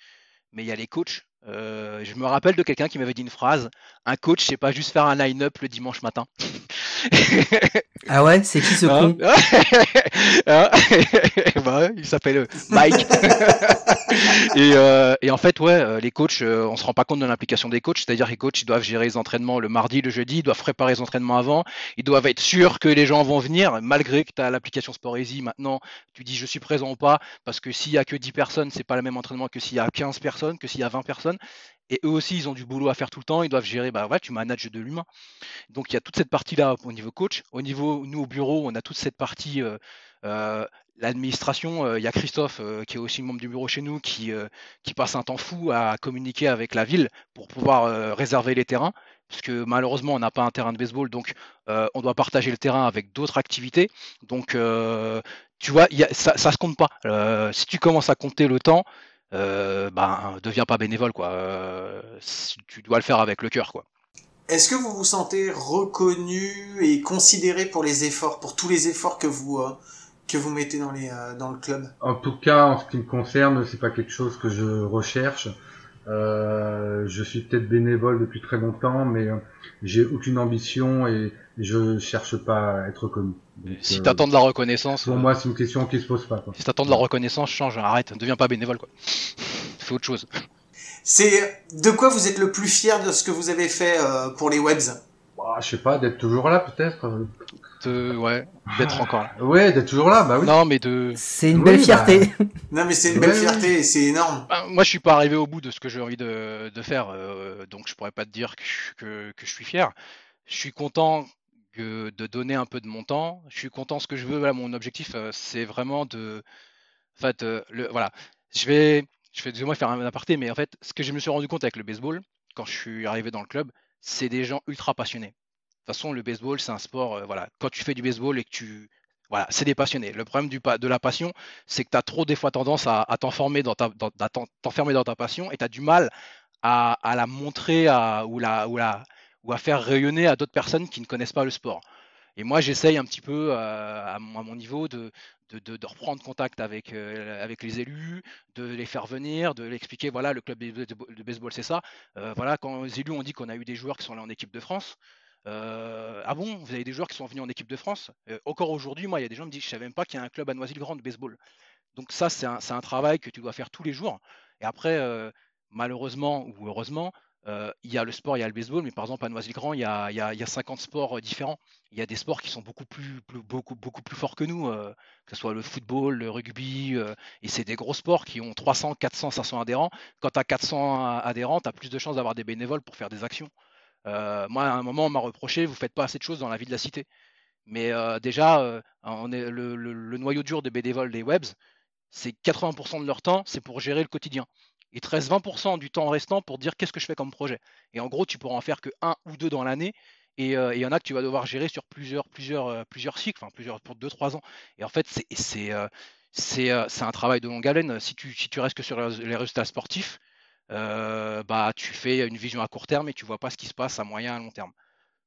Mais il y a les coachs. Euh, je me rappelle de quelqu'un qui m'avait dit une phrase un coach, c'est pas juste faire un line-up le dimanche matin. ah ouais, c'est qui ce hein con? Hein bah, Il s'appelle euh, Mike. Euh, et, en fait, ouais, les coachs, on se rend pas compte de l'implication des coachs. C'est-à-dire que les coachs, ils doivent gérer les entraînements le mardi, le jeudi, ils doivent préparer les entraînements avant, ils doivent être sûrs que les gens vont venir, malgré que tu as l'application Sport Easy. Maintenant, tu dis je suis présent ou pas, parce que s'il y a que 10 personnes, c'est pas le même entraînement que s'il y a 15 personnes, que s'il y a 20 personnes. Et eux aussi, ils ont du boulot à faire tout le temps. Ils doivent gérer, bah ouais, tu manages de l'humain. Donc il y a toute cette partie-là au niveau coach. Au niveau, nous au bureau, on a toute cette partie, euh, euh, l'administration. Euh, il y a Christophe, qui est aussi membre du bureau chez nous, qui, qui passe un temps fou à communiquer avec la ville pour pouvoir réserver les terrains. Parce que malheureusement, on n'a pas un terrain de baseball, donc on doit partager le terrain avec d'autres activités. Donc, tu vois, ça, ça se compte pas. si tu commences à compter le temps, euh, ben, deviens pas bénévole, quoi. Euh, tu dois le faire avec le cœur, quoi. Est-ce que vous vous sentez reconnu et considéré pour les efforts, pour tous les efforts que vous euh, que vous mettez dans les euh, dans le club? En tout cas, en ce qui me concerne, c'est pas quelque chose que je recherche. Euh, je suis peut-être bénévole depuis très longtemps, mais j'ai aucune ambition et je cherche pas à être reconnu. si tu attends de la reconnaissance. Pour moi, c'est une question qui se pose pas. Si tu attends de la reconnaissance, change, arrête, ne deviens pas bénévole, quoi. Fais autre chose. C'est de quoi vous êtes le plus fier de ce que vous avez fait euh, pour les webs? Bah, Je sais pas, d'être toujours là peut-être. Ouais, d'être encore là. Ouais, d'être toujours là, bah oui. Non, mais de. C'est une belle fierté. Bah, non, mais c'est une belle fierté, c'est énorme. Bah, moi, je suis pas arrivé au bout de ce que j'ai envie de, de faire, euh, donc je pourrais pas te dire que, que, que je suis fier. Je suis content de donner un peu de mon temps. Je suis content. Ce que je veux, là, mon objectif, euh, c'est vraiment de. En fait, euh, le, voilà. Je vais, je vais, moi faire un aparté, mais en fait, ce que je me suis rendu compte avec le baseball, quand je suis arrivé dans le club, c'est des gens ultra passionnés. De toute façon, le baseball, c'est un sport, euh, voilà. Quand tu fais du baseball et que tu. Voilà, c'est des passionnés. Le problème du, de la passion, c'est que tu as trop des fois tendance à, t'enfermer dans ta, dans, dans ta passion et tu as du mal à, la montrer à, ou, la, ou, la, ou à faire rayonner à d'autres personnes qui ne connaissent pas le sport. Et moi, j'essaye un petit peu euh, à, mon, niveau de, de, reprendre contact avec, euh, avec les élus, de les faire venir, de l'expliquer, voilà, le club de, baseball, c'est ça. Voilà, quand les élus ont dit qu'on a eu des joueurs qui sont allés en équipe de France, ah bon, vous avez des joueurs qui sont venus en équipe de France? Encore aujourd'hui, moi, il y a des gens qui me disent, je savais même pas qu'il y a un club à Noisy-le-Grand de baseball. Donc ça, c'est un, travail que tu dois faire tous les jours. Et après, malheureusement ou heureusement, euh, il y a le sport, il y a le baseball, mais par exemple à Noisy-le-Grand, il, y a 50 sports euh, différents. Il y a des sports qui sont beaucoup plus, beaucoup, plus forts que nous, euh, que ce soit le football, le rugby, et c'est des gros sports qui ont 300, 400, 500 adhérents. Quand tu as 400 adhérents, tu as plus de chances d'avoir des bénévoles pour faire des actions. Moi, à un moment, on m'a reproché, vous faites pas assez de choses dans la vie de la cité. Mais déjà, on est le, noyau dur des bénévoles des webs, c'est 80% de leur temps, c'est pour gérer le quotidien il te reste 20% du temps restant pour dire qu'est-ce que je fais comme projet. Et en gros, tu pourras en faire que un ou deux dans l'année. Et euh, il y en a que tu vas devoir gérer sur plusieurs, plusieurs, euh, plusieurs cycles, enfin plusieurs pour 2-3 ans. Et en fait, c'est euh, c'est un travail de longue haleine. Si tu, si tu restes que sur les résultats sportifs, bah, tu fais une vision à court terme et tu vois pas ce qui se passe à moyen et à long terme.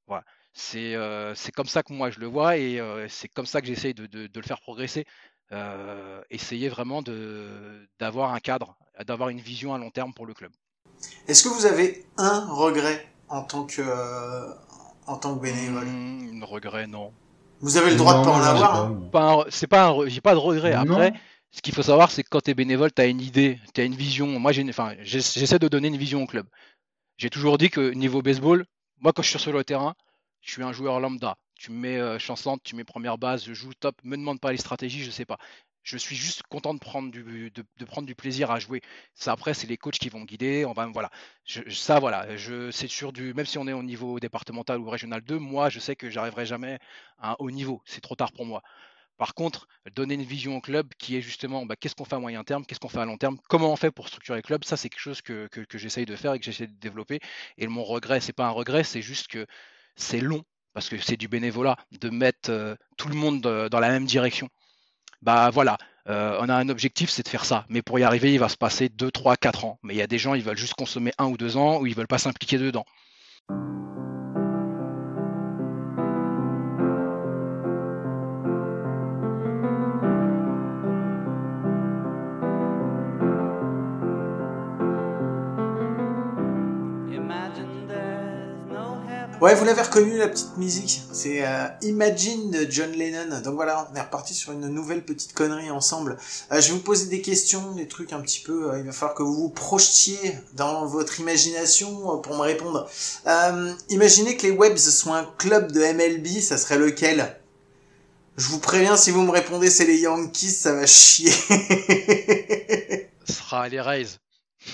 Voilà. C'est comme ça que moi je le vois et c'est comme ça que j'essaye de, de, le faire progresser. essayer vraiment d'avoir un cadre, d'avoir une vision à long terme pour le club. Est-ce que vous avez un regret en tant que, en tant que bénévole? Un regret, non. Vous avez le droit de pas en avoir. Hein? c'est pas, j'ai pas de regret. Après, ce qu'il faut savoir, c'est que quand tu es bénévole, tu as une idée, tu as une vision. Moi, j'essaie de donner une vision au club. J'ai toujours dit que niveau baseball, moi, quand je suis sur le terrain, je suis un joueur lambda. Tu me mets euh, chansante, tu mets première base, je joue top, me demande pas les stratégies, je sais pas. Je suis juste content de prendre du, plaisir à jouer. Ça après, c'est les coachs qui vont guider. On voilà. ça, voilà. C'est sûr même si on est au niveau départemental ou régional 2, moi, je sais que j'arriverai jamais à un haut niveau. C'est trop tard pour moi. Par contre, donner une vision au club qui est justement bah, qu'est-ce qu'on fait à moyen terme, qu'est-ce qu'on fait à long terme, comment on fait pour structurer le club, ça c'est quelque chose que, j'essaye de faire et que j'essaie de développer. Et mon regret, c'est pas un regret, c'est juste que c'est long, parce que c'est du bénévolat, de mettre euh, tout le monde dans la même direction. Bah voilà, euh, on a un objectif, c'est de faire ça. Mais pour y arriver, il va se passer 2, 3, 4 ans. Mais il y a des gens, ils veulent juste consommer un ou deux ans ou ils veulent pas s'impliquer dedans. Ouais, vous l'avez reconnu la petite musique, c'est euh, Imagine de John Lennon. Donc voilà, on est reparti sur une nouvelle petite connerie ensemble. Euh, je vais vous poser des questions, des trucs un petit peu. Euh, il va falloir que vous vous projetiez dans votre imagination pour me répondre. imaginez que les Webs soient un club de MLB, ça serait lequel? Je vous préviens, si vous me répondez c'est les Yankees, ça va chier. Ce sera les Rays.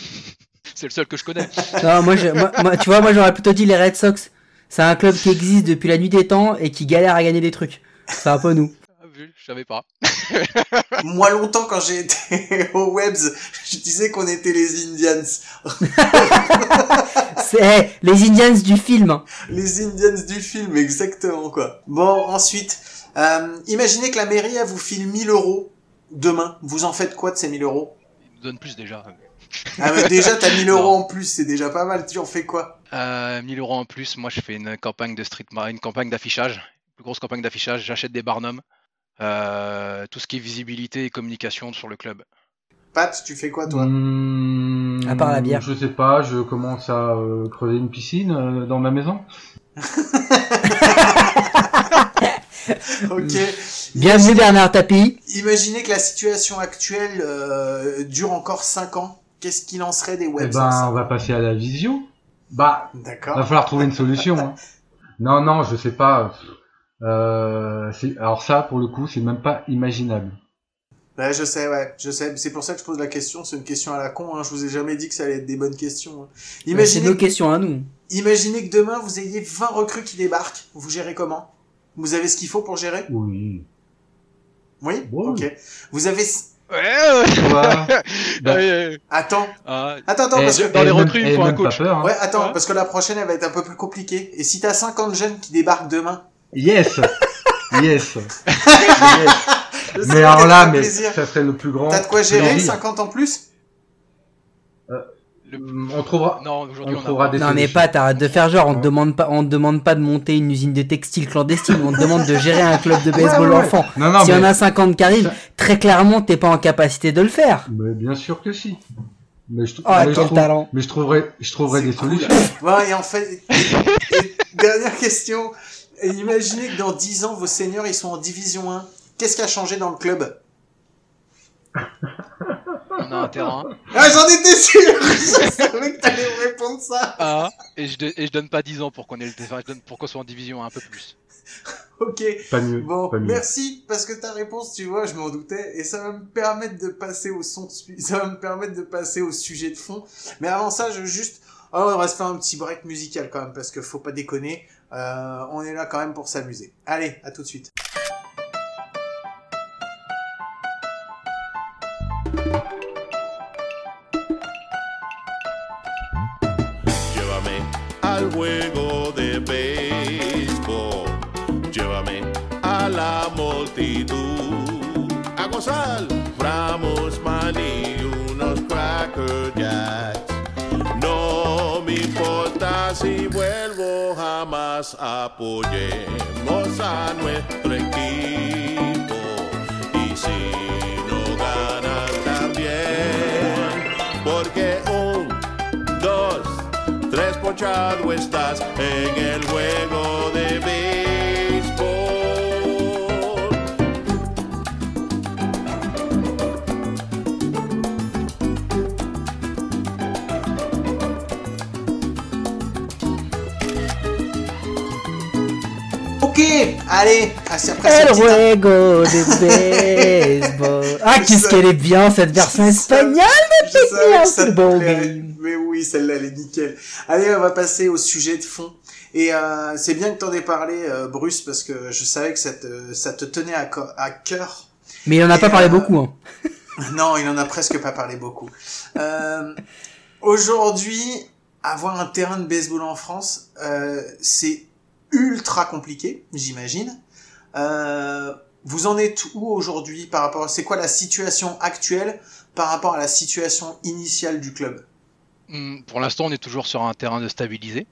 c'est le seul que je connais. Non, moi, moi, tu vois, moi j'aurais plutôt dit les Red Sox. C'est un club qui existe depuis la nuit des temps et qui galère à gagner des trucs. C'est un peu nous. Ah, je savais pas. Moi, longtemps, quand j'ai été au Webs, je disais qu'on était les Indians. C'est les Indians du film. Les Indians du film, exactement, quoi. Bon, ensuite, euh, imaginez que la mairie, elle vous file 1000 euros demain. Vous en faites quoi de ces 1000 euros? Ils nous donnent plus déjà. Ah mais déjà t'as 1000 euros en plus, c'est déjà pas mal. Tu en fais quoi? Euh, 1000 euros en plus, moi je fais une campagne de street, une campagne d'affichage, plus grosse campagne d'affichage. J'achète des barnums, euh, tout ce qui est visibilité et communication sur le club. Pat, tu fais quoi toi? Mmh, À part la bière. Je sais pas, je commence à euh, creuser une piscine euh, dans ma maison. ok. Bienvenue Bernard Tapie. Imaginez que la situation actuelle euh, dure encore 5 ans. Qu'est-ce qu'il en serait des webs Eh ben, on va passer à la vision. Bah, d'accord. Va falloir trouver une solution. Hein. Non, non, je sais pas. Euh, alors ça, pour le coup, c'est même pas imaginable. Ouais, je sais, ouais, je sais. C'est pour ça que je pose la question. C'est une question à la con. Hein. Je vous ai jamais dit que ça allait être des bonnes questions. Hein. Imaginez. c'est nos questions à nous. Imaginez que demain vous ayez 20 recrues qui débarquent. Vous gérez comment? Vous avez ce qu'il faut pour gérer? Oui. Oui? Ok. Vous avez Ouais, ouais. Attends. Ah. attends, attends, parce que dans les recrues, il faut un coach. Hein. Ouais, attends, parce que la prochaine, elle va être un peu plus compliquée. Et si t'as 50 jeunes qui débarquent demain? Yes. yes. Mais alors là, mais ça serait le plus grand. T'as de quoi gérer 50 en plus? On trouvera. Non, aujourd'hui on, trouvera des. Non, mais pas, t'arrêtes de faire genre. On te demande pas, on te demande pas de monter une usine de textile clandestine. On te demande de gérer un club de baseball enfant. Non, non, S'il y en a 50 qui arrivent, très clairement, t'es pas en capacité de le faire. Mais bien sûr que si. Mais je, oh, mais quel talent. Mais je trouverai, je trouverai des solutions. Ouais, et en fait, dernière question. Imaginez que dans 10 ans, vos seniors, ils sont en division 1. Qu'est-ce qui a changé dans le club? On a un terrain. Ah, j'en étais sûr Je savais que t'allais me répondre ça Ah, et je, et je donne pas 10 ans pour qu'on ait le terrain, je donne pour qu'on soit en division un peu plus. ok. Pas mieux. Bon, pas mieux. merci parce que ta réponse, tu vois, je m'en doutais et ça va me permettre de passer au son, ça va me permettre de passer au sujet de fond. Mais avant ça, je veux juste, oh, on va se faire un petit break musical quand même parce que faut pas déconner. Euh, on est là quand même pour s'amuser. Allez, à tout de suite. juego de béisbol. Llévame a la multitud a gozar. Ramos, maní, unos Cracker Jacks. No me importa si vuelvo jamás. Apoyemos a nuestro equipo. Y si no ganan también, porque enganchado estás en el juego de béisbol. Ok, allez, après El juego de baseball. Ah, qu'est-ce qu'elle est bien cette version espagnole Je savais oui, celle-là, elle est nickel. Allez, on va passer au sujet de fond. Et euh, c'est bien que t'en aies parlé, euh, Bruce, parce que je savais que ça te, ça te tenait à, cœur. Mais il en a Et, pas parlé euh, beaucoup. Hein. Non, il en a presque pas parlé beaucoup. Aujourd'hui, avoir un terrain de baseball en France, c'est ultra compliqué, j'imagine. Euh, vous en êtes où aujourd'hui par rapport C'est quoi la situation actuelle par rapport à la situation initiale du club? Pour l'instant, on est toujours sur un terrain de stabilisé.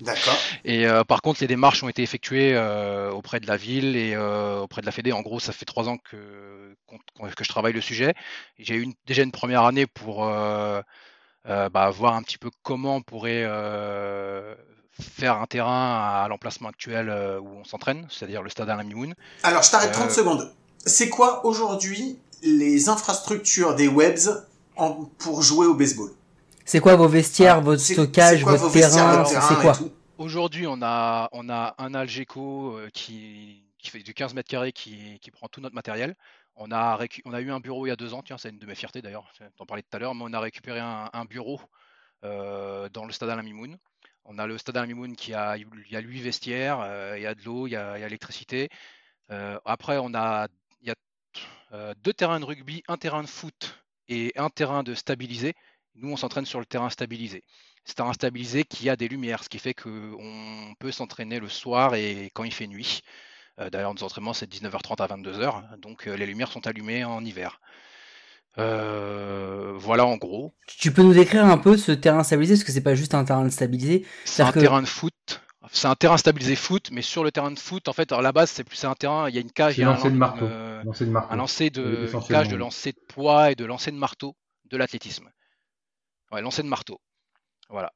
D'accord. Et euh, par contre, les démarches ont été effectuées euh, auprès de la ville et euh, auprès de la Fédé. En gros, ça fait trois ans que, que je travaille le sujet. J'ai eu une- déjà une première année pour bah, voir un petit peu comment on pourrait faire un terrain à l'emplacement actuel où on s'entraîne, c'est-à-dire le stade Alain Mimoun. Alors, je t'arrête 30 Euh, secondes. C'est quoi aujourd'hui les infrastructures des webs en- pour jouer au baseball? C'est quoi vos vestiaires, Ah, votre stockage, quoi votre terrain C'est terrain c'est et quoi Aujourd'hui, on a, on a un Algeco euh, qui, qui fait du 15 mètres carrés qui, qui prend tout notre matériel. On a, récu- on a eu un bureau il y a deux ans, tiens, c'est une de mes fiertés d'ailleurs, t'en parlais tout à l'heure, mais on a récupéré un, un bureau euh, dans le stade Alain Mimoun. On a le stade Alain Mimoun qui a, il y a huit vestiaires, euh, il y a de l'eau, il y a, il y a l'électricité. Euh, après, on a, il y a euh, deux terrains de rugby, un terrain de foot et un terrain de stabilisé. Nous, on s'entraîne sur le terrain stabilisé. C'est un terrain stabilisé qui a des lumières, ce qui fait qu'on peut s'entraîner le soir et quand il fait nuit. Euh, D'ailleurs, nos entraînements, c'est de 19h30 à 22h, donc euh, les lumières sont allumées en hiver. Euh, voilà en gros. Tu peux nous décrire un peu ce terrain stabilisé parce que c'est pas juste un terrain stabilisé. C'est un que- terrain de foot. C'est un terrain stabilisé foot, mais sur le terrain de foot, en fait, à la base, c'est plus c'est un terrain. Il y a une cage, il y a un, lancer de marteau. euh, Lancer de marteau. un lancer de, une cage de lancer de poids et de lancer de marteau, de l'athlétisme. Ouais, lancer de marteau. Voilà.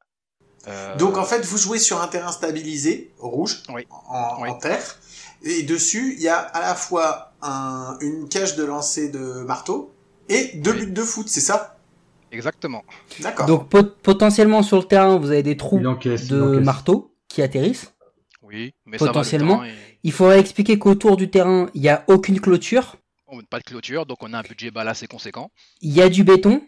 Euh, Donc en fait, vous jouez sur un terrain stabilisé, rouge, Oui. en, Oui. en terre, et dessus, il y a à la fois un, une cage de lancer de marteau et deux Oui. buts de foot, c'est ça? Exactement. D'accord. Donc pot- potentiellement sur le terrain, vous avez des trous de marteau qui atterrissent. Oui, mais ça va, le Potentiellement. Il faudrait expliquer qu'autour du terrain, il n'y a aucune clôture, on n'a pas de clôture, donc on a un budget balle assez conséquent. il y a du béton,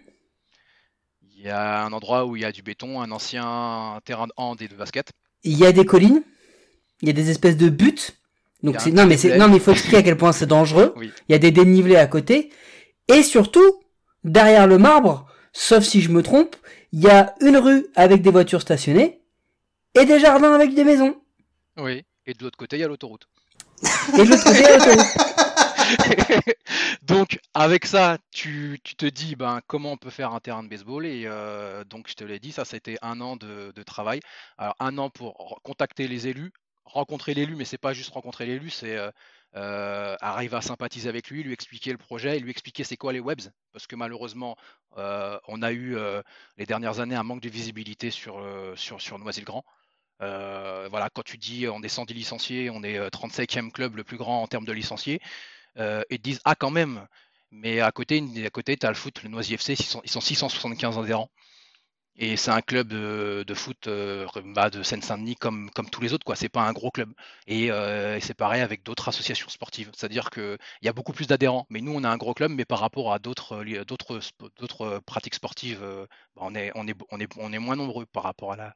Il y a un endroit où il y a du béton, un ancien terrain de hand et de basket. il y a des collines, il y a des espèces de buts. Donc c'est non mais c'est non mais il faut expliquer à quel point c'est dangereux. Oui. Il y a des dénivelés à côté et surtout derrière le marbre, sauf si je me trompe, il y a une rue avec des voitures stationnées et des jardins avec des maisons. Oui. Et de l'autre côté, il y a l'autoroute. Et de l'autre côté, il y a l'autoroute. donc avec ça, tu, te dis ben, comment on peut faire un terrain de baseball et euh, donc je te l'ai dit, ça c'était un an de, travail. Alors un an pour contacter les élus, rencontrer l'élu, mais c'est pas juste rencontrer l'élu, c'est euh, euh, arriver à sympathiser avec lui, lui expliquer le projet, et lui expliquer c'est quoi les webs, parce que malheureusement on a eu les dernières années un manque de visibilité sur, sur, Noisy-le-Grand. Voilà, quand tu dis on est 110 licenciés, on est euh, 35e club le plus grand en termes de licenciés, euh, et disent ah quand même, mais à côté, à côté tu as le foot, le Noisy FC, ils sont, ils sont 675 adhérents. Et c'est un club de, de foot euh, de Seine-Saint-Denis comme, comme tous les autres, quoi. C'est pas un gros club. Et, euh, c'est pareil avec d'autres associations sportives. C'est-à-dire qu'il y a beaucoup plus d'adhérents. Mais nous, on a un gros club, mais par rapport à d'autres euh, d'autres d'autres pratiques sportives, bah, on, est, on, est, on, est, on est moins nombreux par rapport à la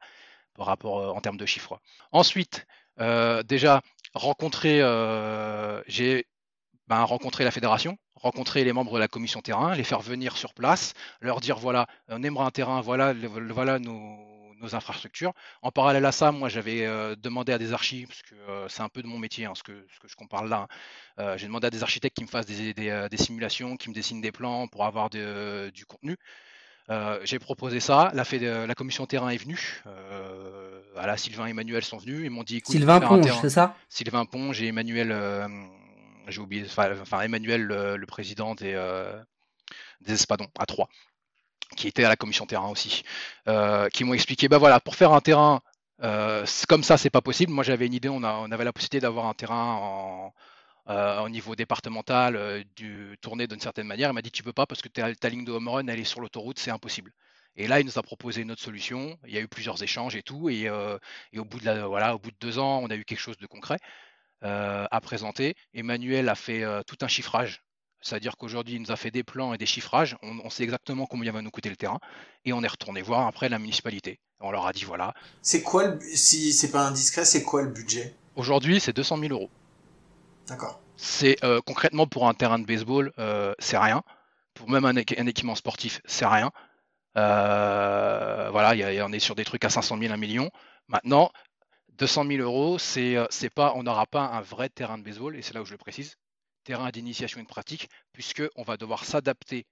par rapport en termes de chiffres. Ensuite, déjà rencontrer, j'ai ben, rencontrer la fédération, rencontrer les membres de la commission terrain, les faire venir sur place, leur dire voilà, on aimerait un terrain, voilà, le- voilà nos, nos infrastructures. En parallèle à ça, moi j'avais euh, demandé à des archis, parce que euh, c'est un peu de mon métier, hein, ce, que, ce que je qu'on parle là. hein. Euh, J'ai demandé à des architectes qui me fassent des, des, des simulations, qui me dessinent des plans pour avoir de- du contenu. Euh, J'ai proposé ça, la, commission terrain est venue, euh, voilà, Sylvain et Emmanuel sont venus, ils m'ont dit écoute, Sylvain Ponge, c'est ça? Sylvain Ponge et Emmanuel, euh, j'ai oublié, enfin, Emmanuel, le, président des, euh, Espadons, à 3. qui étaient à la commission terrain aussi, qui m'ont expliqué, bah voilà, pour faire un terrain comme ça, c'est pas possible. Moi, j'avais une idée, on, avait la possibilité d'avoir un terrain en, euh, au niveau départemental, euh, du, tourner d'une certaine manière. Il m'a dit tu peux pas parce que ta, ligne de home run elle est sur l'autoroute, c'est impossible. Et là, il nous a proposé une autre solution. Il y a eu plusieurs échanges et tout. Et, euh, au, bout de la, voilà, au bout de deux ans, on a eu quelque chose de concret à présenter. Emmanuel a fait tout un chiffrage. C'est-à-dire qu'aujourd'hui, il nous a fait des plans et des chiffrages. On, sait exactement combien va nous coûter le terrain. Et on est retourné voir après la municipalité. On leur a dit voilà. C'est quoi, si c'est pas indiscret, c'est quoi le budget? Aujourd'hui, c'est 200 000 euros. D'accord. C'est euh, concrètement pour un terrain de baseball, euh, c'est rien. Pour même un, équipement sportif, c'est rien. Euh, voilà, y on est sur des trucs à 500 000, 1 million. Maintenant, 200 000 euros, c'est pas, on n'aura pas un vrai terrain de baseball, et c'est là où je le précise, terrain d'initiation et de pratique, puisque on va devoir s'adapter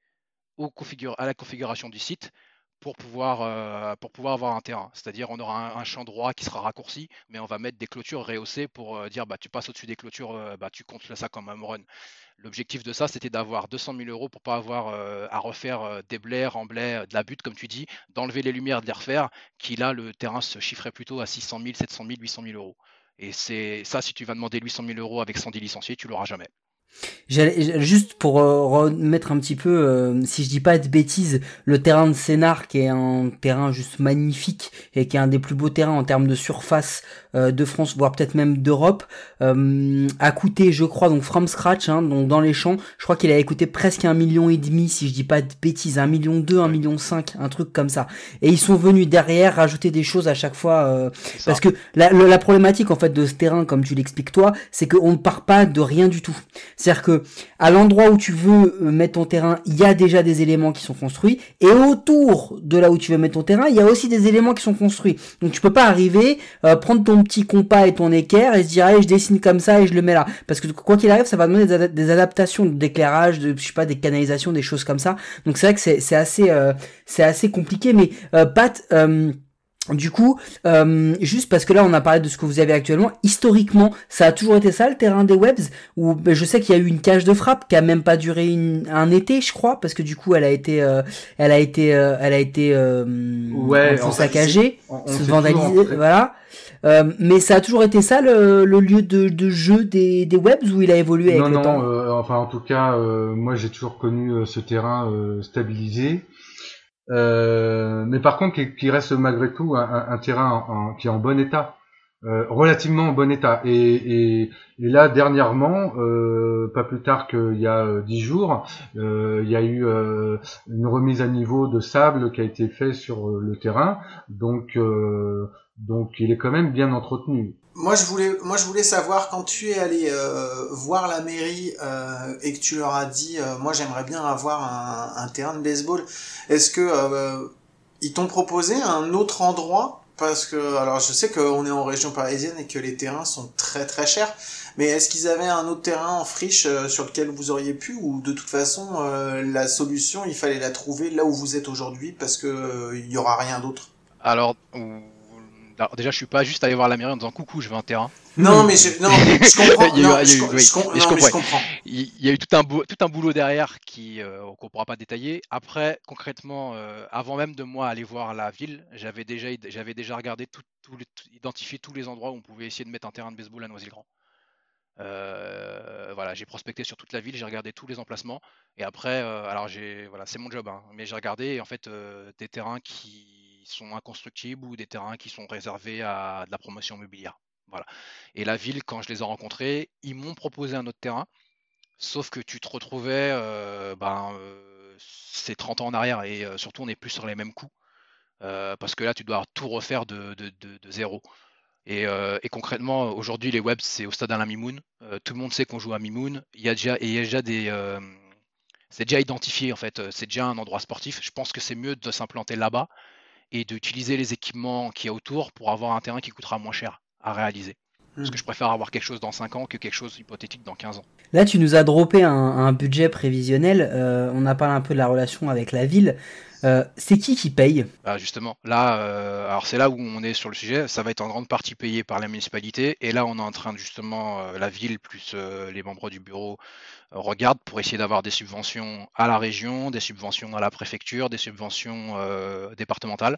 à la configuration du site pour pouvoir, euh, pour pouvoir avoir un terrain. C'est-à-dire on aura un, champ droit qui sera raccourci, mais on va mettre des clôtures rehaussées pour euh, dire bah, tu passes au-dessus des clôtures, euh, bah, tu comptes ça comme un run. L'objectif de ça, c'était d'avoir 200 000 euros pour pas avoir à refaire des blés, remblais, de la butte, comme tu dis, d'enlever les lumières, de les refaire, qui là, le terrain se chiffrait plutôt à 600 000, 700 000, 800 000 euros. Et c'est ça, si tu vas demander 800 000 euros avec 110 licenciés, tu l'auras jamais. Juste pour euh, remettre un petit peu, euh, si je dis pas de bêtises, le terrain de Sénart qui est un terrain juste magnifique et qui est un des plus beaux terrains en termes de surface euh, de France, voire peut-être même d'Europe, a coûté, je crois, donc from scratch, hein, donc dans les champs, je crois qu'il a coûté presque un million et demi, si je dis pas de bêtises, un million deux, un million cinq, un truc comme ça. Et ils sont venus derrière rajouter des choses à chaque fois, parce que la, la, problématique en fait de ce terrain, comme tu l'expliques toi, c'est qu'on ne part pas de rien du tout. C'est-à-dire que à l'endroit où tu veux euh, mettre ton terrain, il y a déjà des éléments qui sont construits et autour de là où tu veux mettre ton terrain, il y a aussi des éléments qui sont construits. Donc tu peux pas arriver euh, prendre ton petit compas et ton équerre et se dire allez, je dessine comme ça et je le mets là parce que quoi qu'il arrive, ça va demander des, adaptations d'éclairage, de je sais pas des canalisations, des choses comme ça. Donc c'est vrai que c'est assez euh, c'est assez compliqué mais Pat du coup, euh, juste parce que là on a parlé de ce que vous avez actuellement, historiquement, ça a toujours été ça le terrain des webs? Ou ben, je sais qu'il y a eu une cage de frappe qui a même pas duré un été, je crois, parce que du coup elle a été, euh, elle a été, euh, elle a été, ouais, saccagée, vandalisée, voilà. Mais ça a toujours été ça le, lieu de, jeu des, des webs où il a évolué avec non, le non, temps. enfin en tout cas, moi j'ai toujours connu ce terrain stabilisé. Euh, mais par contre, qui, reste malgré tout un, terrain qui est en bon état, euh, relativement en bon état. Et, et, là, dernièrement, euh, pas plus tard qu'il y a dix jours, il y a eu une remise à niveau de sable qui a été fait sur le terrain. Donc, donc, il est quand même bien entretenu. Moi je voulais, moi je voulais savoir quand tu es allé euh, voir la mairie euh, et que tu leur as dit, euh, moi j'aimerais bien avoir un, un, terrain de baseball. Est-ce que euh, ils t'ont proposé un autre endroit? Parce que alors je sais qu'on est en région parisienne et que les terrains sont très très chers. Mais est-ce qu'ils avaient un autre terrain en friche sur lequel vous auriez pu ou de toute façon la solution il fallait la trouver là où vous êtes aujourd'hui parce que il y aura rien d'autre? Alors alors déjà, je suis pas juste allé voir la mairie en disant coucou, je veux un terrain. Non, mais je, non, je comprends. il y a eu, je, comprends. Il y a eu tout un, tout un boulot derrière qui euh, qu'on pourra pas détailler. Après, concrètement, euh, avant même de moi aller voir la ville, j'avais déjà, j'avais déjà regardé tout, tout, identifié tous les endroits où on pouvait essayer de mettre un terrain de baseball à Noisy-le-Grand. Euh, voilà, j'ai prospecté sur toute la ville, j'ai regardé tous les emplacements et après, euh, alors j'ai, voilà, c'est mon job, hein, mais j'ai regardé en fait des terrains qui sont inconstructibles ou des terrains qui sont réservés à de la promotion immobilière. Voilà. Et la ville, quand je les ai rencontrés, ils m'ont proposé un autre terrain, sauf que tu te retrouvais, euh, ben, euh, c'est 30 ans en arrière et euh, surtout on n'est plus sur les mêmes coups. parce que là, tu dois tout refaire de, zéro. Et, concrètement, aujourd'hui, les webs, c'est au stade Alain Mimoun. tout le monde sait qu'on joue à Mimoun. Il y a déjà, et il y a déjà des. c'est déjà identifié, en fait. C'est déjà un endroit sportif. Je pense que c'est mieux de s'implanter là-bas et d'utiliser les équipements qu'il y a autour pour avoir un terrain qui coûtera moins cher à réaliser. Parce que hmm. je préfère avoir quelque chose dans 5 ans que quelque chose hypothétique dans 15 ans. Là, tu nous as droppé un, budget prévisionnel. Euh, on a parlé un peu de la relation avec la ville. Euh, c'est qui qui paye? Bah, Justement, là, euh, alors c'est là où on est sur le sujet. Ça va être en grande partie payé par la municipalité. Et là, on est en train justement, euh, la ville plus les membres du bureau regardent pour essayer d'avoir des subventions à la région, des subventions à la préfecture, des subventions départementales.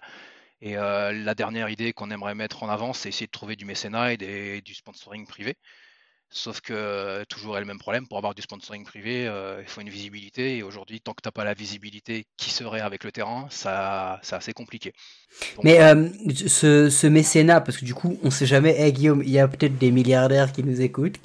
Et la dernière idée qu'on aimerait mettre en avant, c'est essayer de trouver du mécénat et du sponsoring privé. Sauf que toujours est le même problème, pour avoir du sponsoring privé, il faut une visibilité. Et aujourd'hui, tant que tu n'as pas la visibilité qui serait avec le terrain, ça, c'est assez compliqué. Mais ce, mécénat, parce que du coup, on ne sait jamais, hey, Guillaume, il y a peut-être des milliardaires qui nous écoutent,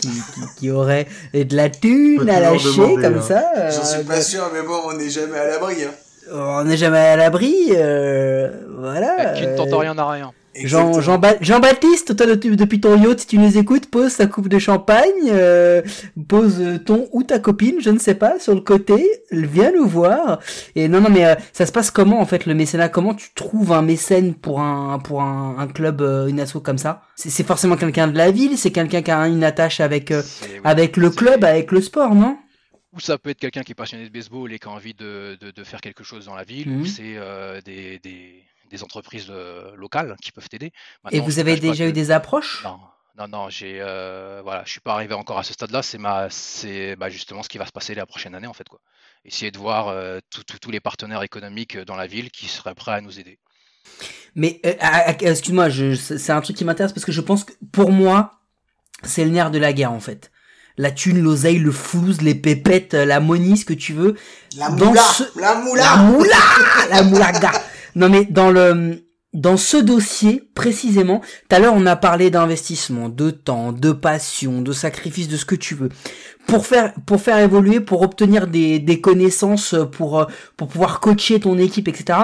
qui, auraient de la thune à lâcher comme hein. ça. J'en suis pas sûr, mais bon, on n'est jamais à l'abri. Hein. On n'est jamais à l'abri, voilà. Qui ne tente rien à rien. Jean, Jean, Jean, baptiste toi depuis ton yacht, si tu nous écoutes, pose ta coupe de champagne, euh, pose ton ou ta copine, je ne sais pas, sur le côté, viens nous voir. Et non, non, mais euh, ça se passe comment en fait le mécénat? Comment tu trouves un mécène pour un pour un, club, euh, une asso comme ça? C'est forcément quelqu'un de la ville, c'est quelqu'un qui a une attache avec avec le club, avec le sport, non? Ou ça peut être quelqu'un qui est passionné de baseball et qui a envie de, de, faire quelque chose dans la ville, ou mmh. c'est des, des des entreprises euh, locales qui peuvent t'aider. Et vous avez déjà eu des approches? Non, non, non, j'ai, euh, voilà, je suis pas arrivé encore à ce stade-là. C'est ma, c'est bah, justement ce qui va se passer la prochaine année en fait quoi. Essayer de voir euh, tous les partenaires économiques dans la ville qui seraient prêts à nous aider. Mais excuse-moi, c'est un truc qui m'intéresse parce que je pense que pour moi, c'est le nerf de la guerre en fait. La thune, l'oseille, le flouze, les pépettes, la monnie, ce que tu veux. La moula, la moula, la moula, la moulaga. Non mais dans le dans ce dossier précisément, tout à l'heure on a parlé d'investissement, de temps, de passion, de sacrifice, de ce que tu veux. Pour faire pour faire évoluer, pour obtenir des, des connaissances, pour euh, pour pouvoir coacher ton équipe, etc.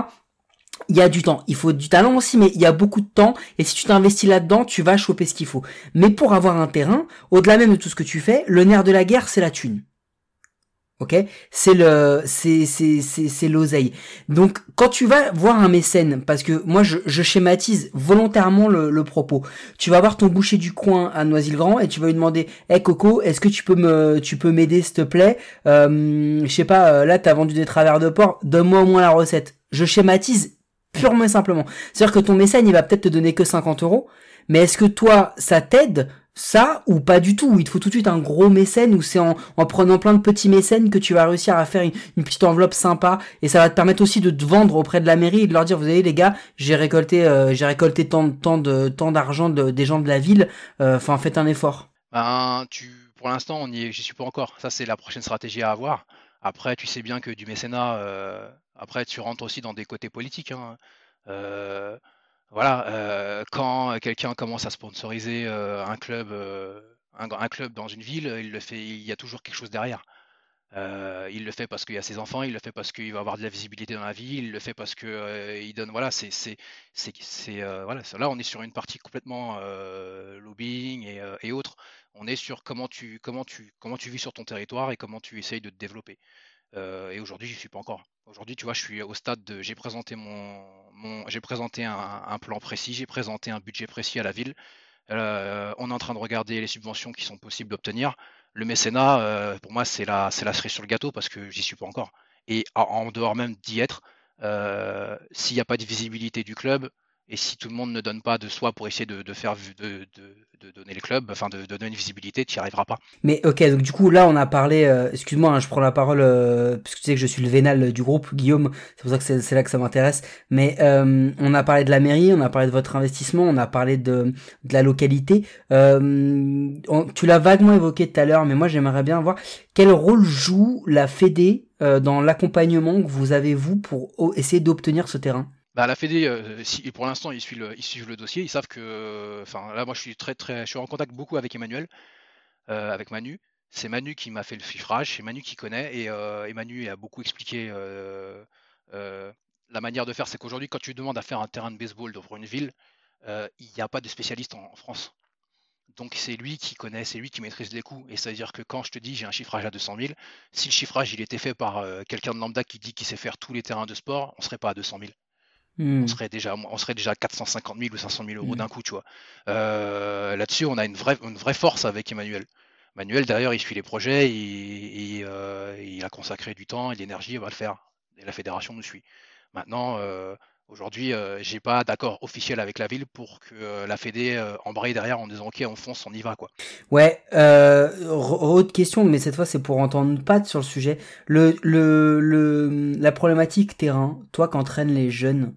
Il y a du temps, il faut du talent aussi, mais il y a beaucoup de temps. Et si tu t'investis là-dedans, tu vas choper ce qu'il faut. Mais pour avoir un terrain, au-delà même de tout ce que tu fais, le nerf de la guerre, c'est la thune ok? C'est le c'est c'est c'est l'oseille. Donc quand tu vas voir un mécène parce que moi je, je schématise volontairement le, le, propos. Tu vas voir ton boucher du coin à Noisy-le-Grand et tu vas lui demander hey Coco est-ce que tu peux me tu peux m'aider s'il te plaît? Euh, je sais pas euh, là t'as vendu des travers de porc donne-moi au moins la recette je schématise purement et simplement. C'est à dire que ton mécène il va peut-être te donner que 50 euros mais est-ce que toi ça t'aide ça ou pas du tout. Il te faut tout de suite un gros mécène ou c'est en, en, prenant plein de petits mécènes que tu vas réussir à faire une, petite enveloppe sympa et ça va te permettre aussi de te vendre auprès de la mairie et de leur dire vous savez les gars j'ai récolté euh, j'ai récolté tant, tant de tant d'argent des gens de la ville. Euh, enfin faites un effort. Ben tu pour l'instant on y j'y suis pas encore. Ça c'est la prochaine stratégie à avoir. Après tu sais bien que du mécénat euh, après tu rentres aussi dans des côtés politiques. Hein voilà, euh, quand quelqu'un commence à sponsoriser euh, un club, euh, un, club dans une ville, il le fait, il y a toujours quelque chose derrière. il le fait parce qu'il a ses enfants, il le fait parce qu'il va avoir de la visibilité dans la ville, il le fait parce que il donne, voilà, c'est, c'est, là on est sur une partie complètement lobbying et, et, autres. On est sur comment tu, comment tu, comment tu vis sur ton territoire et comment tu essayes de te développer. Et aujourd'hui, j'y suis pas encore. Aujourd'hui, tu vois, je suis au stade de j'ai présenté mon, j'ai présenté un, plan précis, j'ai présenté un budget précis à la ville. Euh, on est en train de regarder les subventions qui sont possibles d'obtenir. Le mécénat, euh, pour moi, c'est la, c'est la cerise sur le gâteau parce que j'y suis pas encore. Et en, dehors même d'y être, euh, s'il n'y a pas de visibilité du club, et si tout le monde ne donne pas de soi pour essayer de, faire de, de, donner le club, enfin de, donner une visibilité, tu n'y arriveras pas. Mais ok, donc du coup là on a parlé, euh, excuse-moi, hein, je prends la parole euh, parce que tu sais que je suis le vénal du groupe, Guillaume, c'est pour ça que c'est là que ça m'intéresse. Mais euh, on a parlé de la mairie, on a parlé de votre investissement, on a parlé de, de la localité. tu l'as vaguement évoqué tout à l'heure, mais moi j'aimerais bien voir quel rôle joue la Fédé dans l'accompagnement que vous avez vous pour essayer d'obtenir ce terrain? Bah, la Fédé, euh, pour l'instant, ils suivent, le, dossier. Ils savent que. Enfin, là, moi, je suis très, très. Je suis en contact beaucoup avec Emmanuel, euh, avec Manu. C'est Manu qui m'a fait le chiffrage, c'est Manu qui connaît. Et euh, Manu a beaucoup expliqué la manière de faire. C'est qu'aujourd'hui, quand tu demandes à faire un terrain de baseball dans une ville, il n'y a pas de spécialiste en, France. Donc c'est lui qui connaît, c'est lui qui maîtrise les coûts. Et ça veut dire que quand je te dis j'ai un chiffrage à 200 000, si le chiffrage il était fait par quelqu'un de lambda qui dit qu'il sait faire tous les terrains de sport, on serait pas à 200 000. On, hmm. serait déjà, on serait déjà à 450 000 ou 500 000 euros hmm. d'un coup, tu vois. Euh, là-dessus, on a une vraie, une vraie force avec Emmanuel. Emmanuel, d'ailleurs, il suit les projets, il, euh, il, a consacré du temps et de l'énergie, il va le faire. Et la fédération nous suit. Maintenant, euh, aujourd'hui, euh, j'ai pas d'accord officiel avec la ville pour que la Fédé embraye derrière en disant ok, on fonce, on y va quoi. Ouais, re- autre question, mais cette fois c'est pour entendre Pat sur le sujet. Le, le, le, la problématique terrain, toi qu'entraînes les jeunes,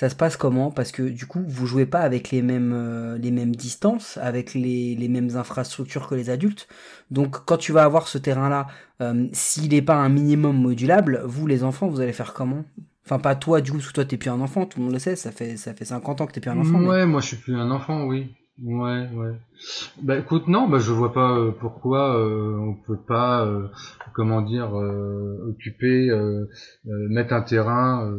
ça se passe comment? Parce que du coup, vous jouez pas avec les mêmes, euh, les mêmes distances, avec les, les mêmes infrastructures que les adultes. Donc quand tu vas avoir ce terrain-là, euh, s'il n'est pas un minimum modulable, vous les enfants, vous allez faire comment? Enfin pas toi du coup, parce que toi t'es plus un enfant, tout le monde le sait, ça fait, ça fait 50 ans que t'es plus un enfant. Ouais, moi je suis plus un enfant, oui. Ouais, ouais. Bah écoute, non, bah je vois pas euh, pourquoi euh, on peut pas, euh, comment dire, euh, occuper, euh, euh, mettre un terrain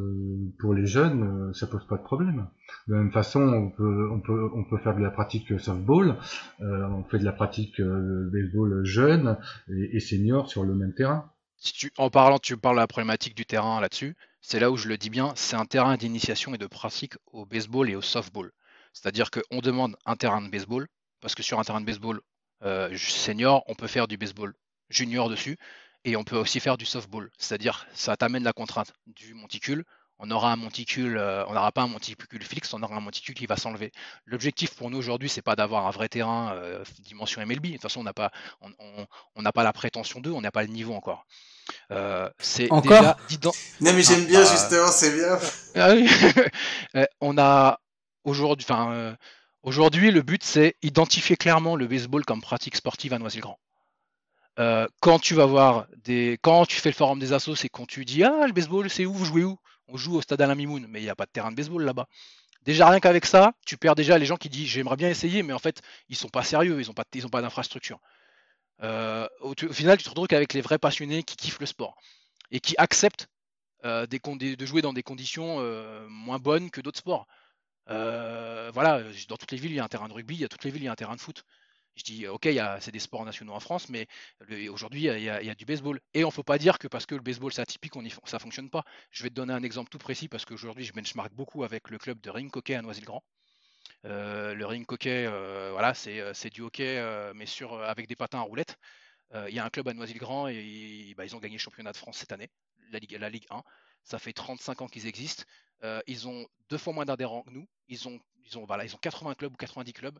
pour les jeunes, ça pose pas de problème. De la même façon, on peut, on peut, on peut faire de la pratique softball, on fait de la pratique baseball jeune et, et senior sur le même terrain. Si tu, en parlant, tu parles de la problématique du terrain là-dessus, c'est là où je le dis bien, c'est un terrain d'initiation et de pratique au baseball et au softball. C'est-à-dire qu'on demande un terrain de baseball, parce que sur un terrain de baseball euh, senior, on peut faire du baseball junior dessus, et on peut aussi faire du softball. C'est-à-dire, ça t'amène la contrainte du monticule. On aura un monticule, euh, on n'aura pas un monticule fixe, on aura un monticule qui va s'enlever. L'objectif pour nous aujourd'hui, c'est pas d'avoir un vrai terrain euh, dimension MLB. De toute façon, on n'a pas, on, on- on n'a pas la prétention d'eux, on n'a pas le niveau encore. Euh, c'est Encore? déjà Non, mais j'aime Ah, bien, bah, justement, c'est bien. ah oui. On a euh, aujourd'hui, le but c'est identifier clairement le baseball comme pratique sportive à Noisy-le-Grand. Euh, quand tu vas voir des, quand tu fais le forum des assos, c'est quand tu dis ah le baseball c'est où vous jouez où? On joue au stade Alain Mimoun, mais il n'y a pas de terrain de baseball là-bas. Déjà rien qu'avec ça, tu perds déjà les gens qui disent j'aimerais bien essayer, mais en fait ils sont pas sérieux, ils ont pas, ils ont pas d'infrastructure. Euh, au, final, tu te retrouves qu'avec les vrais passionnés qui kiffent le sport et qui acceptent de jouer dans des conditions moins bonnes que d'autres sports. Euh, voilà, dans toutes les villes, il y a un terrain de rugby, il y a toutes les villes, il y a un terrain de foot. Je dis, ok, c'est des sports nationaux en France, mais aujourd'hui, il y, a- du baseball. Et on ne peut pas dire que parce que le baseball c'est atypique, on y, ça fonctionne pas. Je vais te donner un exemple tout précis parce qu'aujourd'hui, je benchmark beaucoup avec le club de ring hockey à Noisy-le-Grand. Euh, le ring hockey, euh, voilà, c'est euh, du hockey, euh, mais euh, avec des patins à roulettes. Euh, Il y a un club à Noisy-le-Grand et bah, ils ont gagné le championnat de France cette année, la Ligue, la Ligue 1. Ça fait 35 ans qu'ils existent. Euh, ils ont deux fois moins d'adhérents que nous. Ils ont, ils, ont, voilà, ils ont 80 clubs ou 90 clubs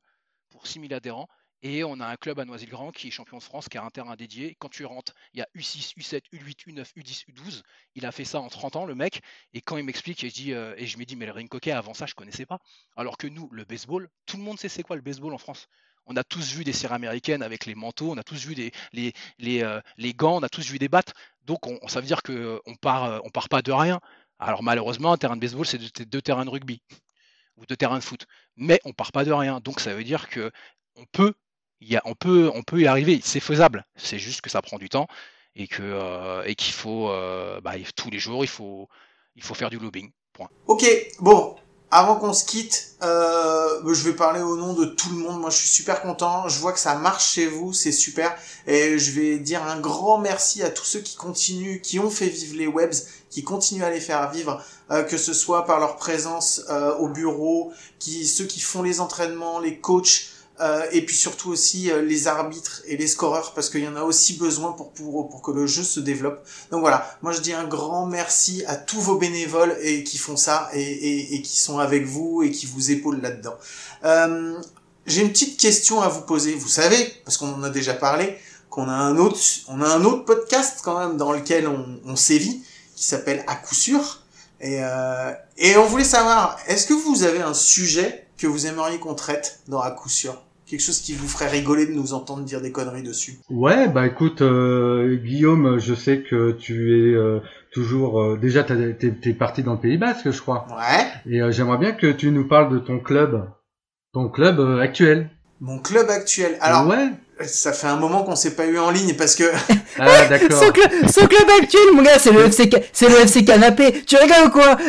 pour 6000 adhérents. Et on a un club à Noisy-le-Grand qui est champion de France, qui a un terrain dédié. Quand tu rentres, il y a U6, U7, U8, U9, U10, U12. Il a fait ça en 30 ans, le mec. Et quand il m'explique, et je, dis, et je me dis, mais le ring hockey, avant ça, je connaissais pas. Alors que nous, le baseball, tout le monde sait c'est quoi le baseball en France. On a tous vu des séries américaines avec les manteaux, on a tous vu euh, les gants, on a tous vu des battes. Donc on, ça veut dire qu'on part, euh, on part pas de rien. Alors malheureusement, un terrain de baseball, c'est deux, terrains de rugby ou deux terrains de foot. Mais on part pas de rien. Donc ça veut dire que on peut, y on peut, y arriver. C'est faisable. C'est juste que ça prend du temps et que euh, qu'il faut, bah, tous les jours, il faut, faire du lobbying. Ok, bon, avant qu'on se quitte, euh, je vais parler au nom de tout le monde. Moi, je suis super content. Je vois que ça marche chez vous, c'est super. Et je vais dire un grand merci à tous ceux qui continuent, qui ont fait vivre les webs, qui continuent à les faire vivre, euh, que ce soit par leur présence euh, au bureau, ceux qui font les entraînements, les coachs. Euh, et puis surtout aussi euh, les arbitres et les scoreurs parce qu'il y en a aussi besoin pour, pour pour que le jeu se développe. Donc voilà, moi je dis un grand merci à tous vos bénévoles et qui font ça et, et, et qui sont avec vous et qui vous épaulent là-dedans. Euh, J'ai une petite question à vous poser. Vous savez, parce qu'on en a déjà parlé, qu'on a un autre, on a un autre podcast quand même dans lequel on, on sévit, qui s'appelle À coup sûr. Et, euh, et on voulait savoir, est-ce que vous avez un sujet que vous aimeriez qu'on traite dans À coup sûr? Quelque chose qui vous ferait rigoler de nous entendre dire des conneries dessus Ouais, bah écoute, euh, Guillaume, je sais que tu es euh, toujours euh, déjà t'es parti dans le Pays Basque, je crois. Ouais. Et euh, j'aimerais bien que tu nous parles de ton club, ton club euh, actuel. Mon club actuel. Alors, ouais. Ça fait un moment qu'on s'est pas eu en ligne parce que Ah d'accord. Son, club, son club actuel, mon gars, c'est le FC, Ca- c'est le FC Canapé. Tu rigoles ou quoi?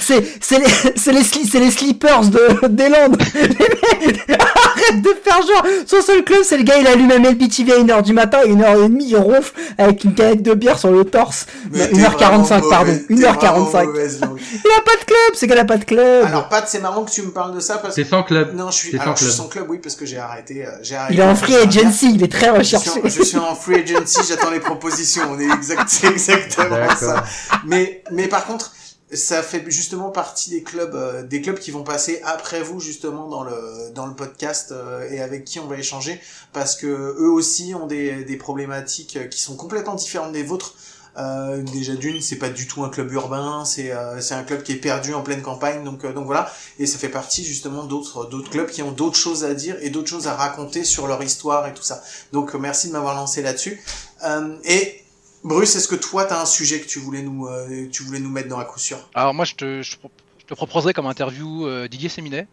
C'est, c'est les, c'est les, sli- les slippers de, des Landes. Arrête de faire genre. Son seul club, c'est le gars, il allume MLB à 1h du matin, 1h30, il ronfle avec une canette de bière sur le torse. Mais Non, t'es 1h45, vraiment pardon. mauvaise, t'es vraiment 1h45. mauvaise langue. Il a pas de club, c'est qu'elle a pas de club. Alors Pat, c'est marrant que tu me parles de ça parce que C'est sans club. non, je suis C'est sans alors je suis club. sans club, oui, parce que j'ai arrêté. euh, j'ai j'ai arrêté. Il est en free agency, il est très Je suis, recherché. en, je suis en free agency, j'attends les propositions. On est exact, c'est exactement ça. Mais, mais par contre, ça fait justement partie des clubs, euh, des clubs qui vont passer après vous justement dans le dans le podcast euh, et avec qui on va échanger parce que eux aussi ont des des problématiques qui sont complètement différentes des vôtres. Euh, déjà d'une, c'est pas du tout un club urbain, c'est euh, c'est un club qui est perdu en pleine campagne, donc euh, donc voilà. Et ça fait partie justement d'autres d'autres clubs qui ont d'autres choses à dire et d'autres choses à raconter sur leur histoire et tout ça. Donc euh, merci de m'avoir lancé là-dessus. Euh, et Bruce, est-ce que toi t'as un sujet que tu voulais nous euh, tu voulais nous mettre dans la coup sûr? Alors moi, je te, je, te proposerai comme interview euh, Didier Séminet,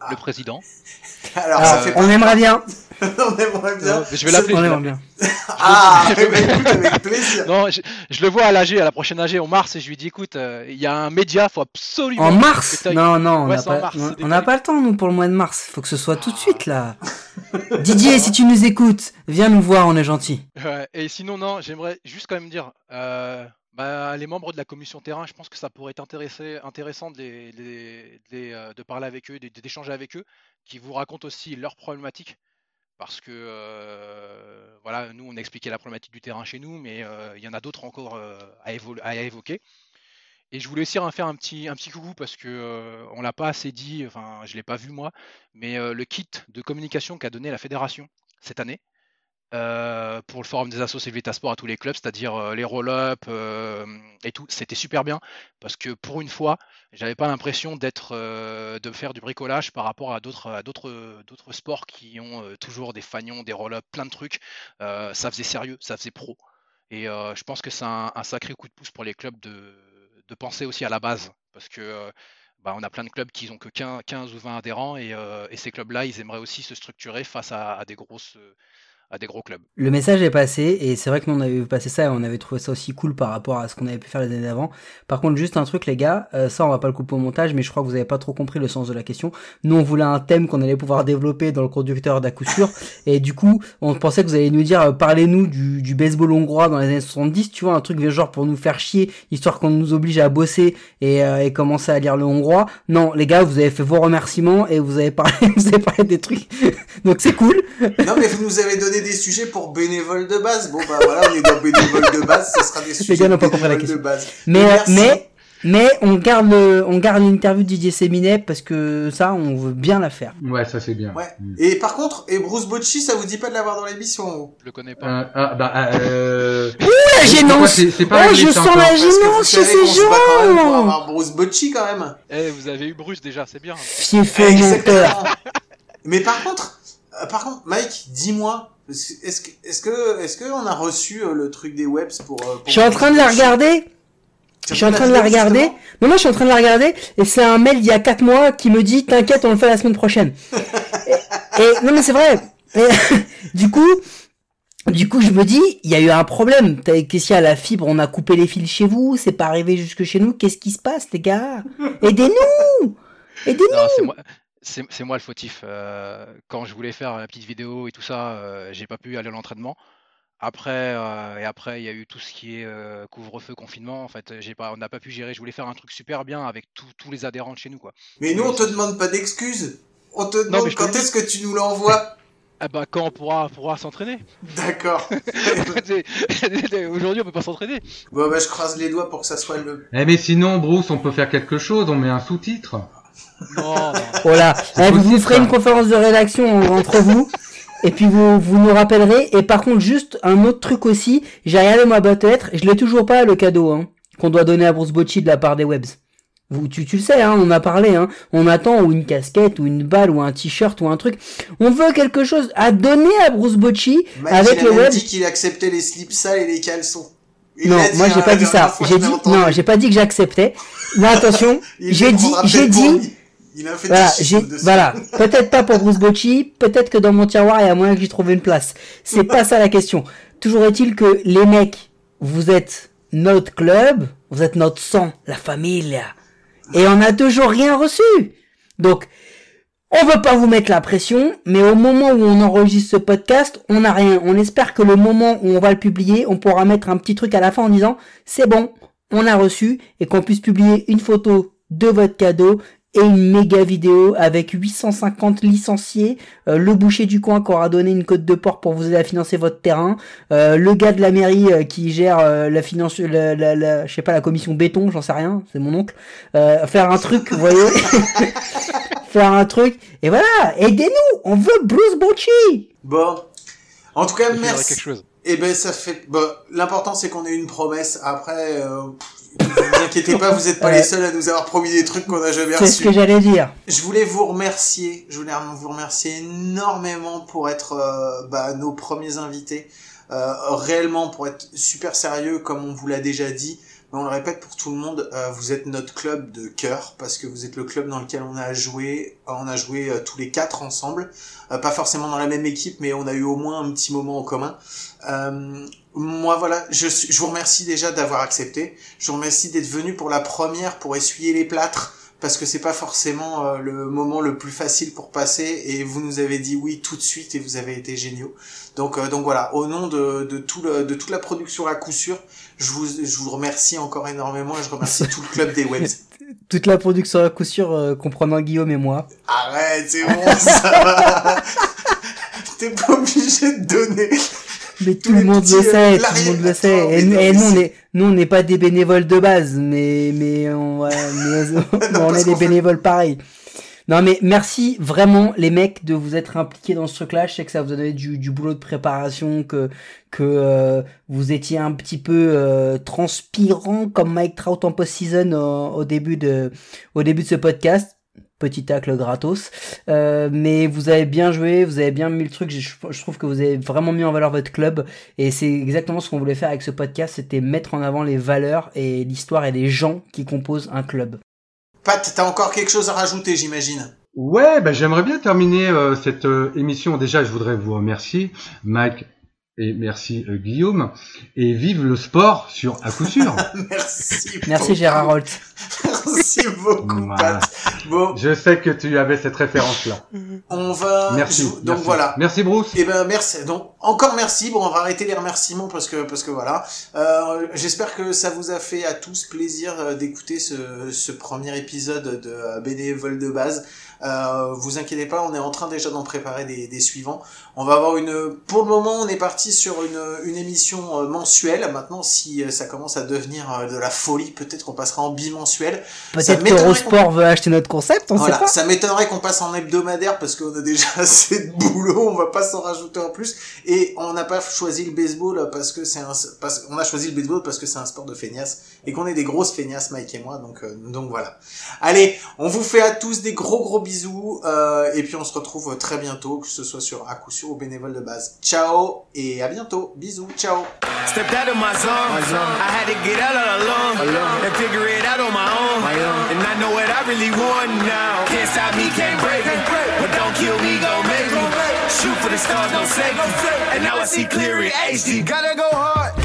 Ah. le président. Alors Euh, ça fait On aimerait bien. on aimerait bien. Je vais l'appeler. On je vais aimerait bien. Ah, écoute, avec plaisir. Non, je, je le vois à l'AG, à la prochaine AG en mars, et je lui dis écoute, euh, il y a un média, faut absolument. En mars. Non, non, on n'a pas, on- pas le temps, nous, pour le mois de mars. Faut que ce soit tout de suite, là. Didier, si tu nous écoutes, viens nous voir, on est gentil. Ouais, et sinon, non, j'aimerais juste quand même dire, euh, bah, les membres de la commission terrain, je pense que ça pourrait être intéressant de, les- de les- de les, euh, de parler avec eux, d'échanger avec eux, qui vous racontent aussi leurs problématiques. Parce que, euh, voilà, nous, on a expliqué la problématique du terrain chez nous, mais euh, il y en a d'autres encore euh, à, évo- à évoquer. Et je voulais aussi faire un petit, un petit coucou parce que on l'a pas assez dit, enfin je l'ai pas vu moi, mais le kit de communication qu'a donné la fédération cette année euh, pour le forum des assos Vita Sport à tous les clubs, c'est-à-dire euh, les roll-up euh, et tout, c'était super bien parce que pour une fois, j'avais pas l'impression d'être, euh, de faire du bricolage par rapport à d'autres, sports qui ont toujours des fagnons, des roll-up, plein de trucs. Ça faisait sérieux, ça faisait pro. Et je pense que c'est un, sacré coup de pouce pour les clubs de, penser aussi à la base. Parce que bah, on a plein de clubs qui n'ont que 15, 15 ou 20 adhérents et, et ces clubs-là, ils aimeraient aussi se structurer face à, des, grosses, à des gros clubs. Le message est passé et c'est vrai que nous on avait vu passer ça et on avait trouvé ça aussi cool par rapport à ce qu'on avait pu faire les années d'avant. Par contre, juste un truc les gars, euh, ça on va pas le couper au montage, mais je crois que vous avez pas trop compris le sens de la question. Nous on voulait un thème qu'on allait pouvoir développer dans le conducteur d'à coup sûr et du coup on pensait que vous allez nous dire euh, parlez-nous du, du baseball hongrois dans les années 70, tu vois un truc genre pour nous faire chier, histoire qu'on nous oblige à bosser et, euh, et commencer à lire le hongrois. Non les gars, vous avez fait vos remerciements et vous avez parlé, vous avez parlé des trucs, donc c'est cool. Non, mais vous nous avez donné des sujets pour bénévoles de base. Bon, bah voilà, on est dans bénévoles de base, ça sera des sujets gars n'ont pas compris la bénévoles de question. base. Mais, Merci. mais, mais on garde le, on garde l'interview de Didier Séminet parce que ça, on veut bien la faire. Ouais, ça c'est bien. Ouais. Mm. Et par contre, et Bruce Bocci, ça vous dit pas de l'avoir dans l'émission Je le connais pas. Euh, ah, bah, euh... La pourquoi gênance pas Oh, je sens encore la gênance chez ces bat quand même pour gens avoir Bruce Bocci quand même. Eh, vous avez eu Bruce déjà, c'est bien. Exactement. Mais par contre, euh, par contre, Mike, dis-moi, est-ce que, est-ce que, est-ce que on a reçu euh, le truc des webs pour, euh, pour Je suis en train de la regarder Je suis en train de la regarder. justement Non, non, je suis en train de la regarder. Et c'est un mail d'il y a 4 mois qui me dit T'inquiète, on le fait la semaine prochaine. et, et- non, mais c'est vrai. Et, du coup, du coup, je me dis Il y a eu un problème. T'as- Qu'est-ce qu'il y a la fibre On a coupé les fils chez vous. C'est pas arrivé jusque chez nous. Qu'est-ce qui se passe, les gars? Aidez-nous Aidez-nous Non, c'est moi. Le fautif. Euh, quand je voulais faire la petite vidéo et tout ça, euh, j'ai pas pu aller à l'entraînement. Après, euh, et après, il y a eu tout ce qui est euh, couvre-feu, confinement. En fait, j'ai pas, on n'a pas pu gérer. Je voulais faire un truc super bien avec tous tous les adhérents de chez nous, quoi. Mais nous, on te demande pas d'excuses. On te demande quand est-ce que tu nous l'envoies. Ah bah quand on pourra, pourra s'entraîner. D'accord. Aujourd'hui, on peut pas s'entraîner. bon, bah, je croise les doigts pour que ça soit le. Eh mais sinon, Bruce, on peut faire quelque chose, on met un sous-titre. Non, non. Voilà. Eh, vous ferez une conférence de rédaction entre vous. Et puis vous, vous nous rappellerez. Et par contre, juste un autre truc aussi. J'ai regardé ma boîte aux lettres. Je l'ai toujours pas le cadeau hein, qu'on doit donner à Bruce Bocci de la part des webs. Vous, tu, tu le sais, hein, on en a parlé. Hein. On attend ou une casquette ou une balle ou un t-shirt ou un truc. On veut quelque chose à donner à Bruce Bocci Mike, avec il a les même webs. dit qu'il acceptait les slips sales et les caleçons. Il Non, moi j'ai hein, pas dit ça. J'ai dit non, j'ai pas dit que j'acceptais. Mais attention, j'ai dit, j'ai dit. Il a fait Voilà, voilà, peut-être pas pour Bruce Bocci, peut-être que dans mon tiroir il y a moyen que j'y trouve une place. C'est pas ça la question. Toujours est-il que les mecs, vous êtes notre club, vous êtes notre sang, la famille, et on n'a toujours rien reçu. Donc, on veut pas vous mettre la pression, mais au moment où on enregistre ce podcast, on n'a rien. On espère que le moment où on va le publier, on pourra mettre un petit truc à la fin en disant c'est bon, on a reçu et qu'on puisse publier une photo de votre cadeau et une méga vidéo avec 850 licenciés, euh, le boucher du coin qui aura donné une cote de port pour vous aider à financer votre terrain, euh, le gars de la mairie euh, qui gère la finance, la, la, la, je sais pas, la commission béton, j'en sais rien, c'est mon oncle, faire un truc, vous voyez, faire un truc, et voilà, aidez-nous, on veut Bruce Bocci. Bon, en tout cas, merci. quelque chose. Eh ben ça fait. Bon, l'important c'est qu'on ait une promesse. Après, euh, ne vous inquiétez pas, vous n'êtes pas les seuls à nous avoir promis des trucs qu'on n'a jamais C'est ce reçus. que j'allais dire. Je voulais vous remercier. Je voulais vous remercier énormément pour être euh, bah, nos premiers invités. Euh, réellement pour être super sérieux, comme on vous l'a déjà dit. Mais on le répète pour tout le monde, euh, vous êtes notre club de cœur parce que vous êtes le club dans lequel on a joué. On a joué euh, tous les quatre ensemble, Euh, pas forcément dans la même équipe, mais on a eu au moins un petit moment en commun. Moi voilà, je, je vous remercie déjà d'avoir accepté. Je vous remercie d'être venu pour la première pour essuyer les plâtres parce que c'est pas forcément euh, le moment le plus facile pour passer et vous nous avez dit oui tout de suite et vous avez été géniaux. Donc euh, donc voilà, au nom de, de tout le, de toute la production à coup sûr, je vous je vous remercie encore énormément et je remercie tout le club des webs. Toute la production à coup sûr, euh, comprenant Guillaume et moi. Arrête, c'est bon, ça va. T'es pas obligé de donner. Mais tout le monde le sait, tout le monde le sait. Et, nous, on est, nous, on n'est pas des bénévoles de base, mais, mais on, on est des bénévoles pareils. Non, mais merci vraiment, les mecs, de vous être impliqués dans ce truc-là. Je sais que ça vous a donné du, du boulot de préparation, que, que euh, vous étiez un petit peu euh, transpirant comme Mike Trout en post-season au, au début de, au début de ce podcast. Petit tacle gratos. Euh, mais vous avez bien joué, vous avez bien mis le truc. Je, je trouve que vous avez vraiment mis en valeur votre club. Et c'est exactement ce qu'on voulait faire avec ce podcast, c'était mettre en avant les valeurs et l'histoire et les gens qui composent un club. Pat, t'as encore quelque chose à rajouter, j'imagine? Ouais, ben j'aimerais bien terminer euh, cette euh, émission. Déjà, je voudrais vous remercier, Mike, et merci euh, Guillaume, et vive le sport sur à coup sûr. Merci. Merci beaucoup. Gérard Holt. Merci beaucoup, Voilà. Pat. Bon, Je sais que tu avais cette référence-là. on va. Merci. je- Donc merci. voilà. Merci Bruce. Eh ben merci. Donc encore merci. Bon, on va arrêter les remerciements parce que parce que voilà. Euh, J'espère que ça vous a fait à tous plaisir euh, d'écouter ce, ce premier épisode de euh, bénévole de base. Euh, vous inquiétez pas, on est en train déjà d'en préparer des, des suivants. On va avoir une. Pour le moment, on est parti sur une une émission euh, mensuelle. Maintenant, si euh, ça commence à devenir euh, de la folie, peut-être qu'on passera en bimensuel. Peut-être m'étonnerait qu'Eurosport veut acheter notre concept, on Voilà, sait pas. ça m'étonnerait qu'on passe en hebdomadaire parce qu'on a déjà assez de boulot, on va pas s'en rajouter en plus. Et on n'a pas choisi le baseball parce que c'est un, parce qu'on a choisi le baseball parce que c'est un sport de feignasse et qu'on est des grosses feignasses, Mike et moi. Donc, euh, donc voilà. Allez, on vous fait à tous des gros gros bisous euh, et puis on se retrouve très bientôt, que ce soit sur à coup sûr ou bénévole de base. Ciao et à bientôt. Bisous, ciao. Stepped out of my zone. I had to get out all alone, and figure it out on my own. And I know what I really want now. Can't stop me, can't break me. But don't kill me, gon' make me. Shoot for the stars, don't save me. And now I see clear in HD. Gotta go hard.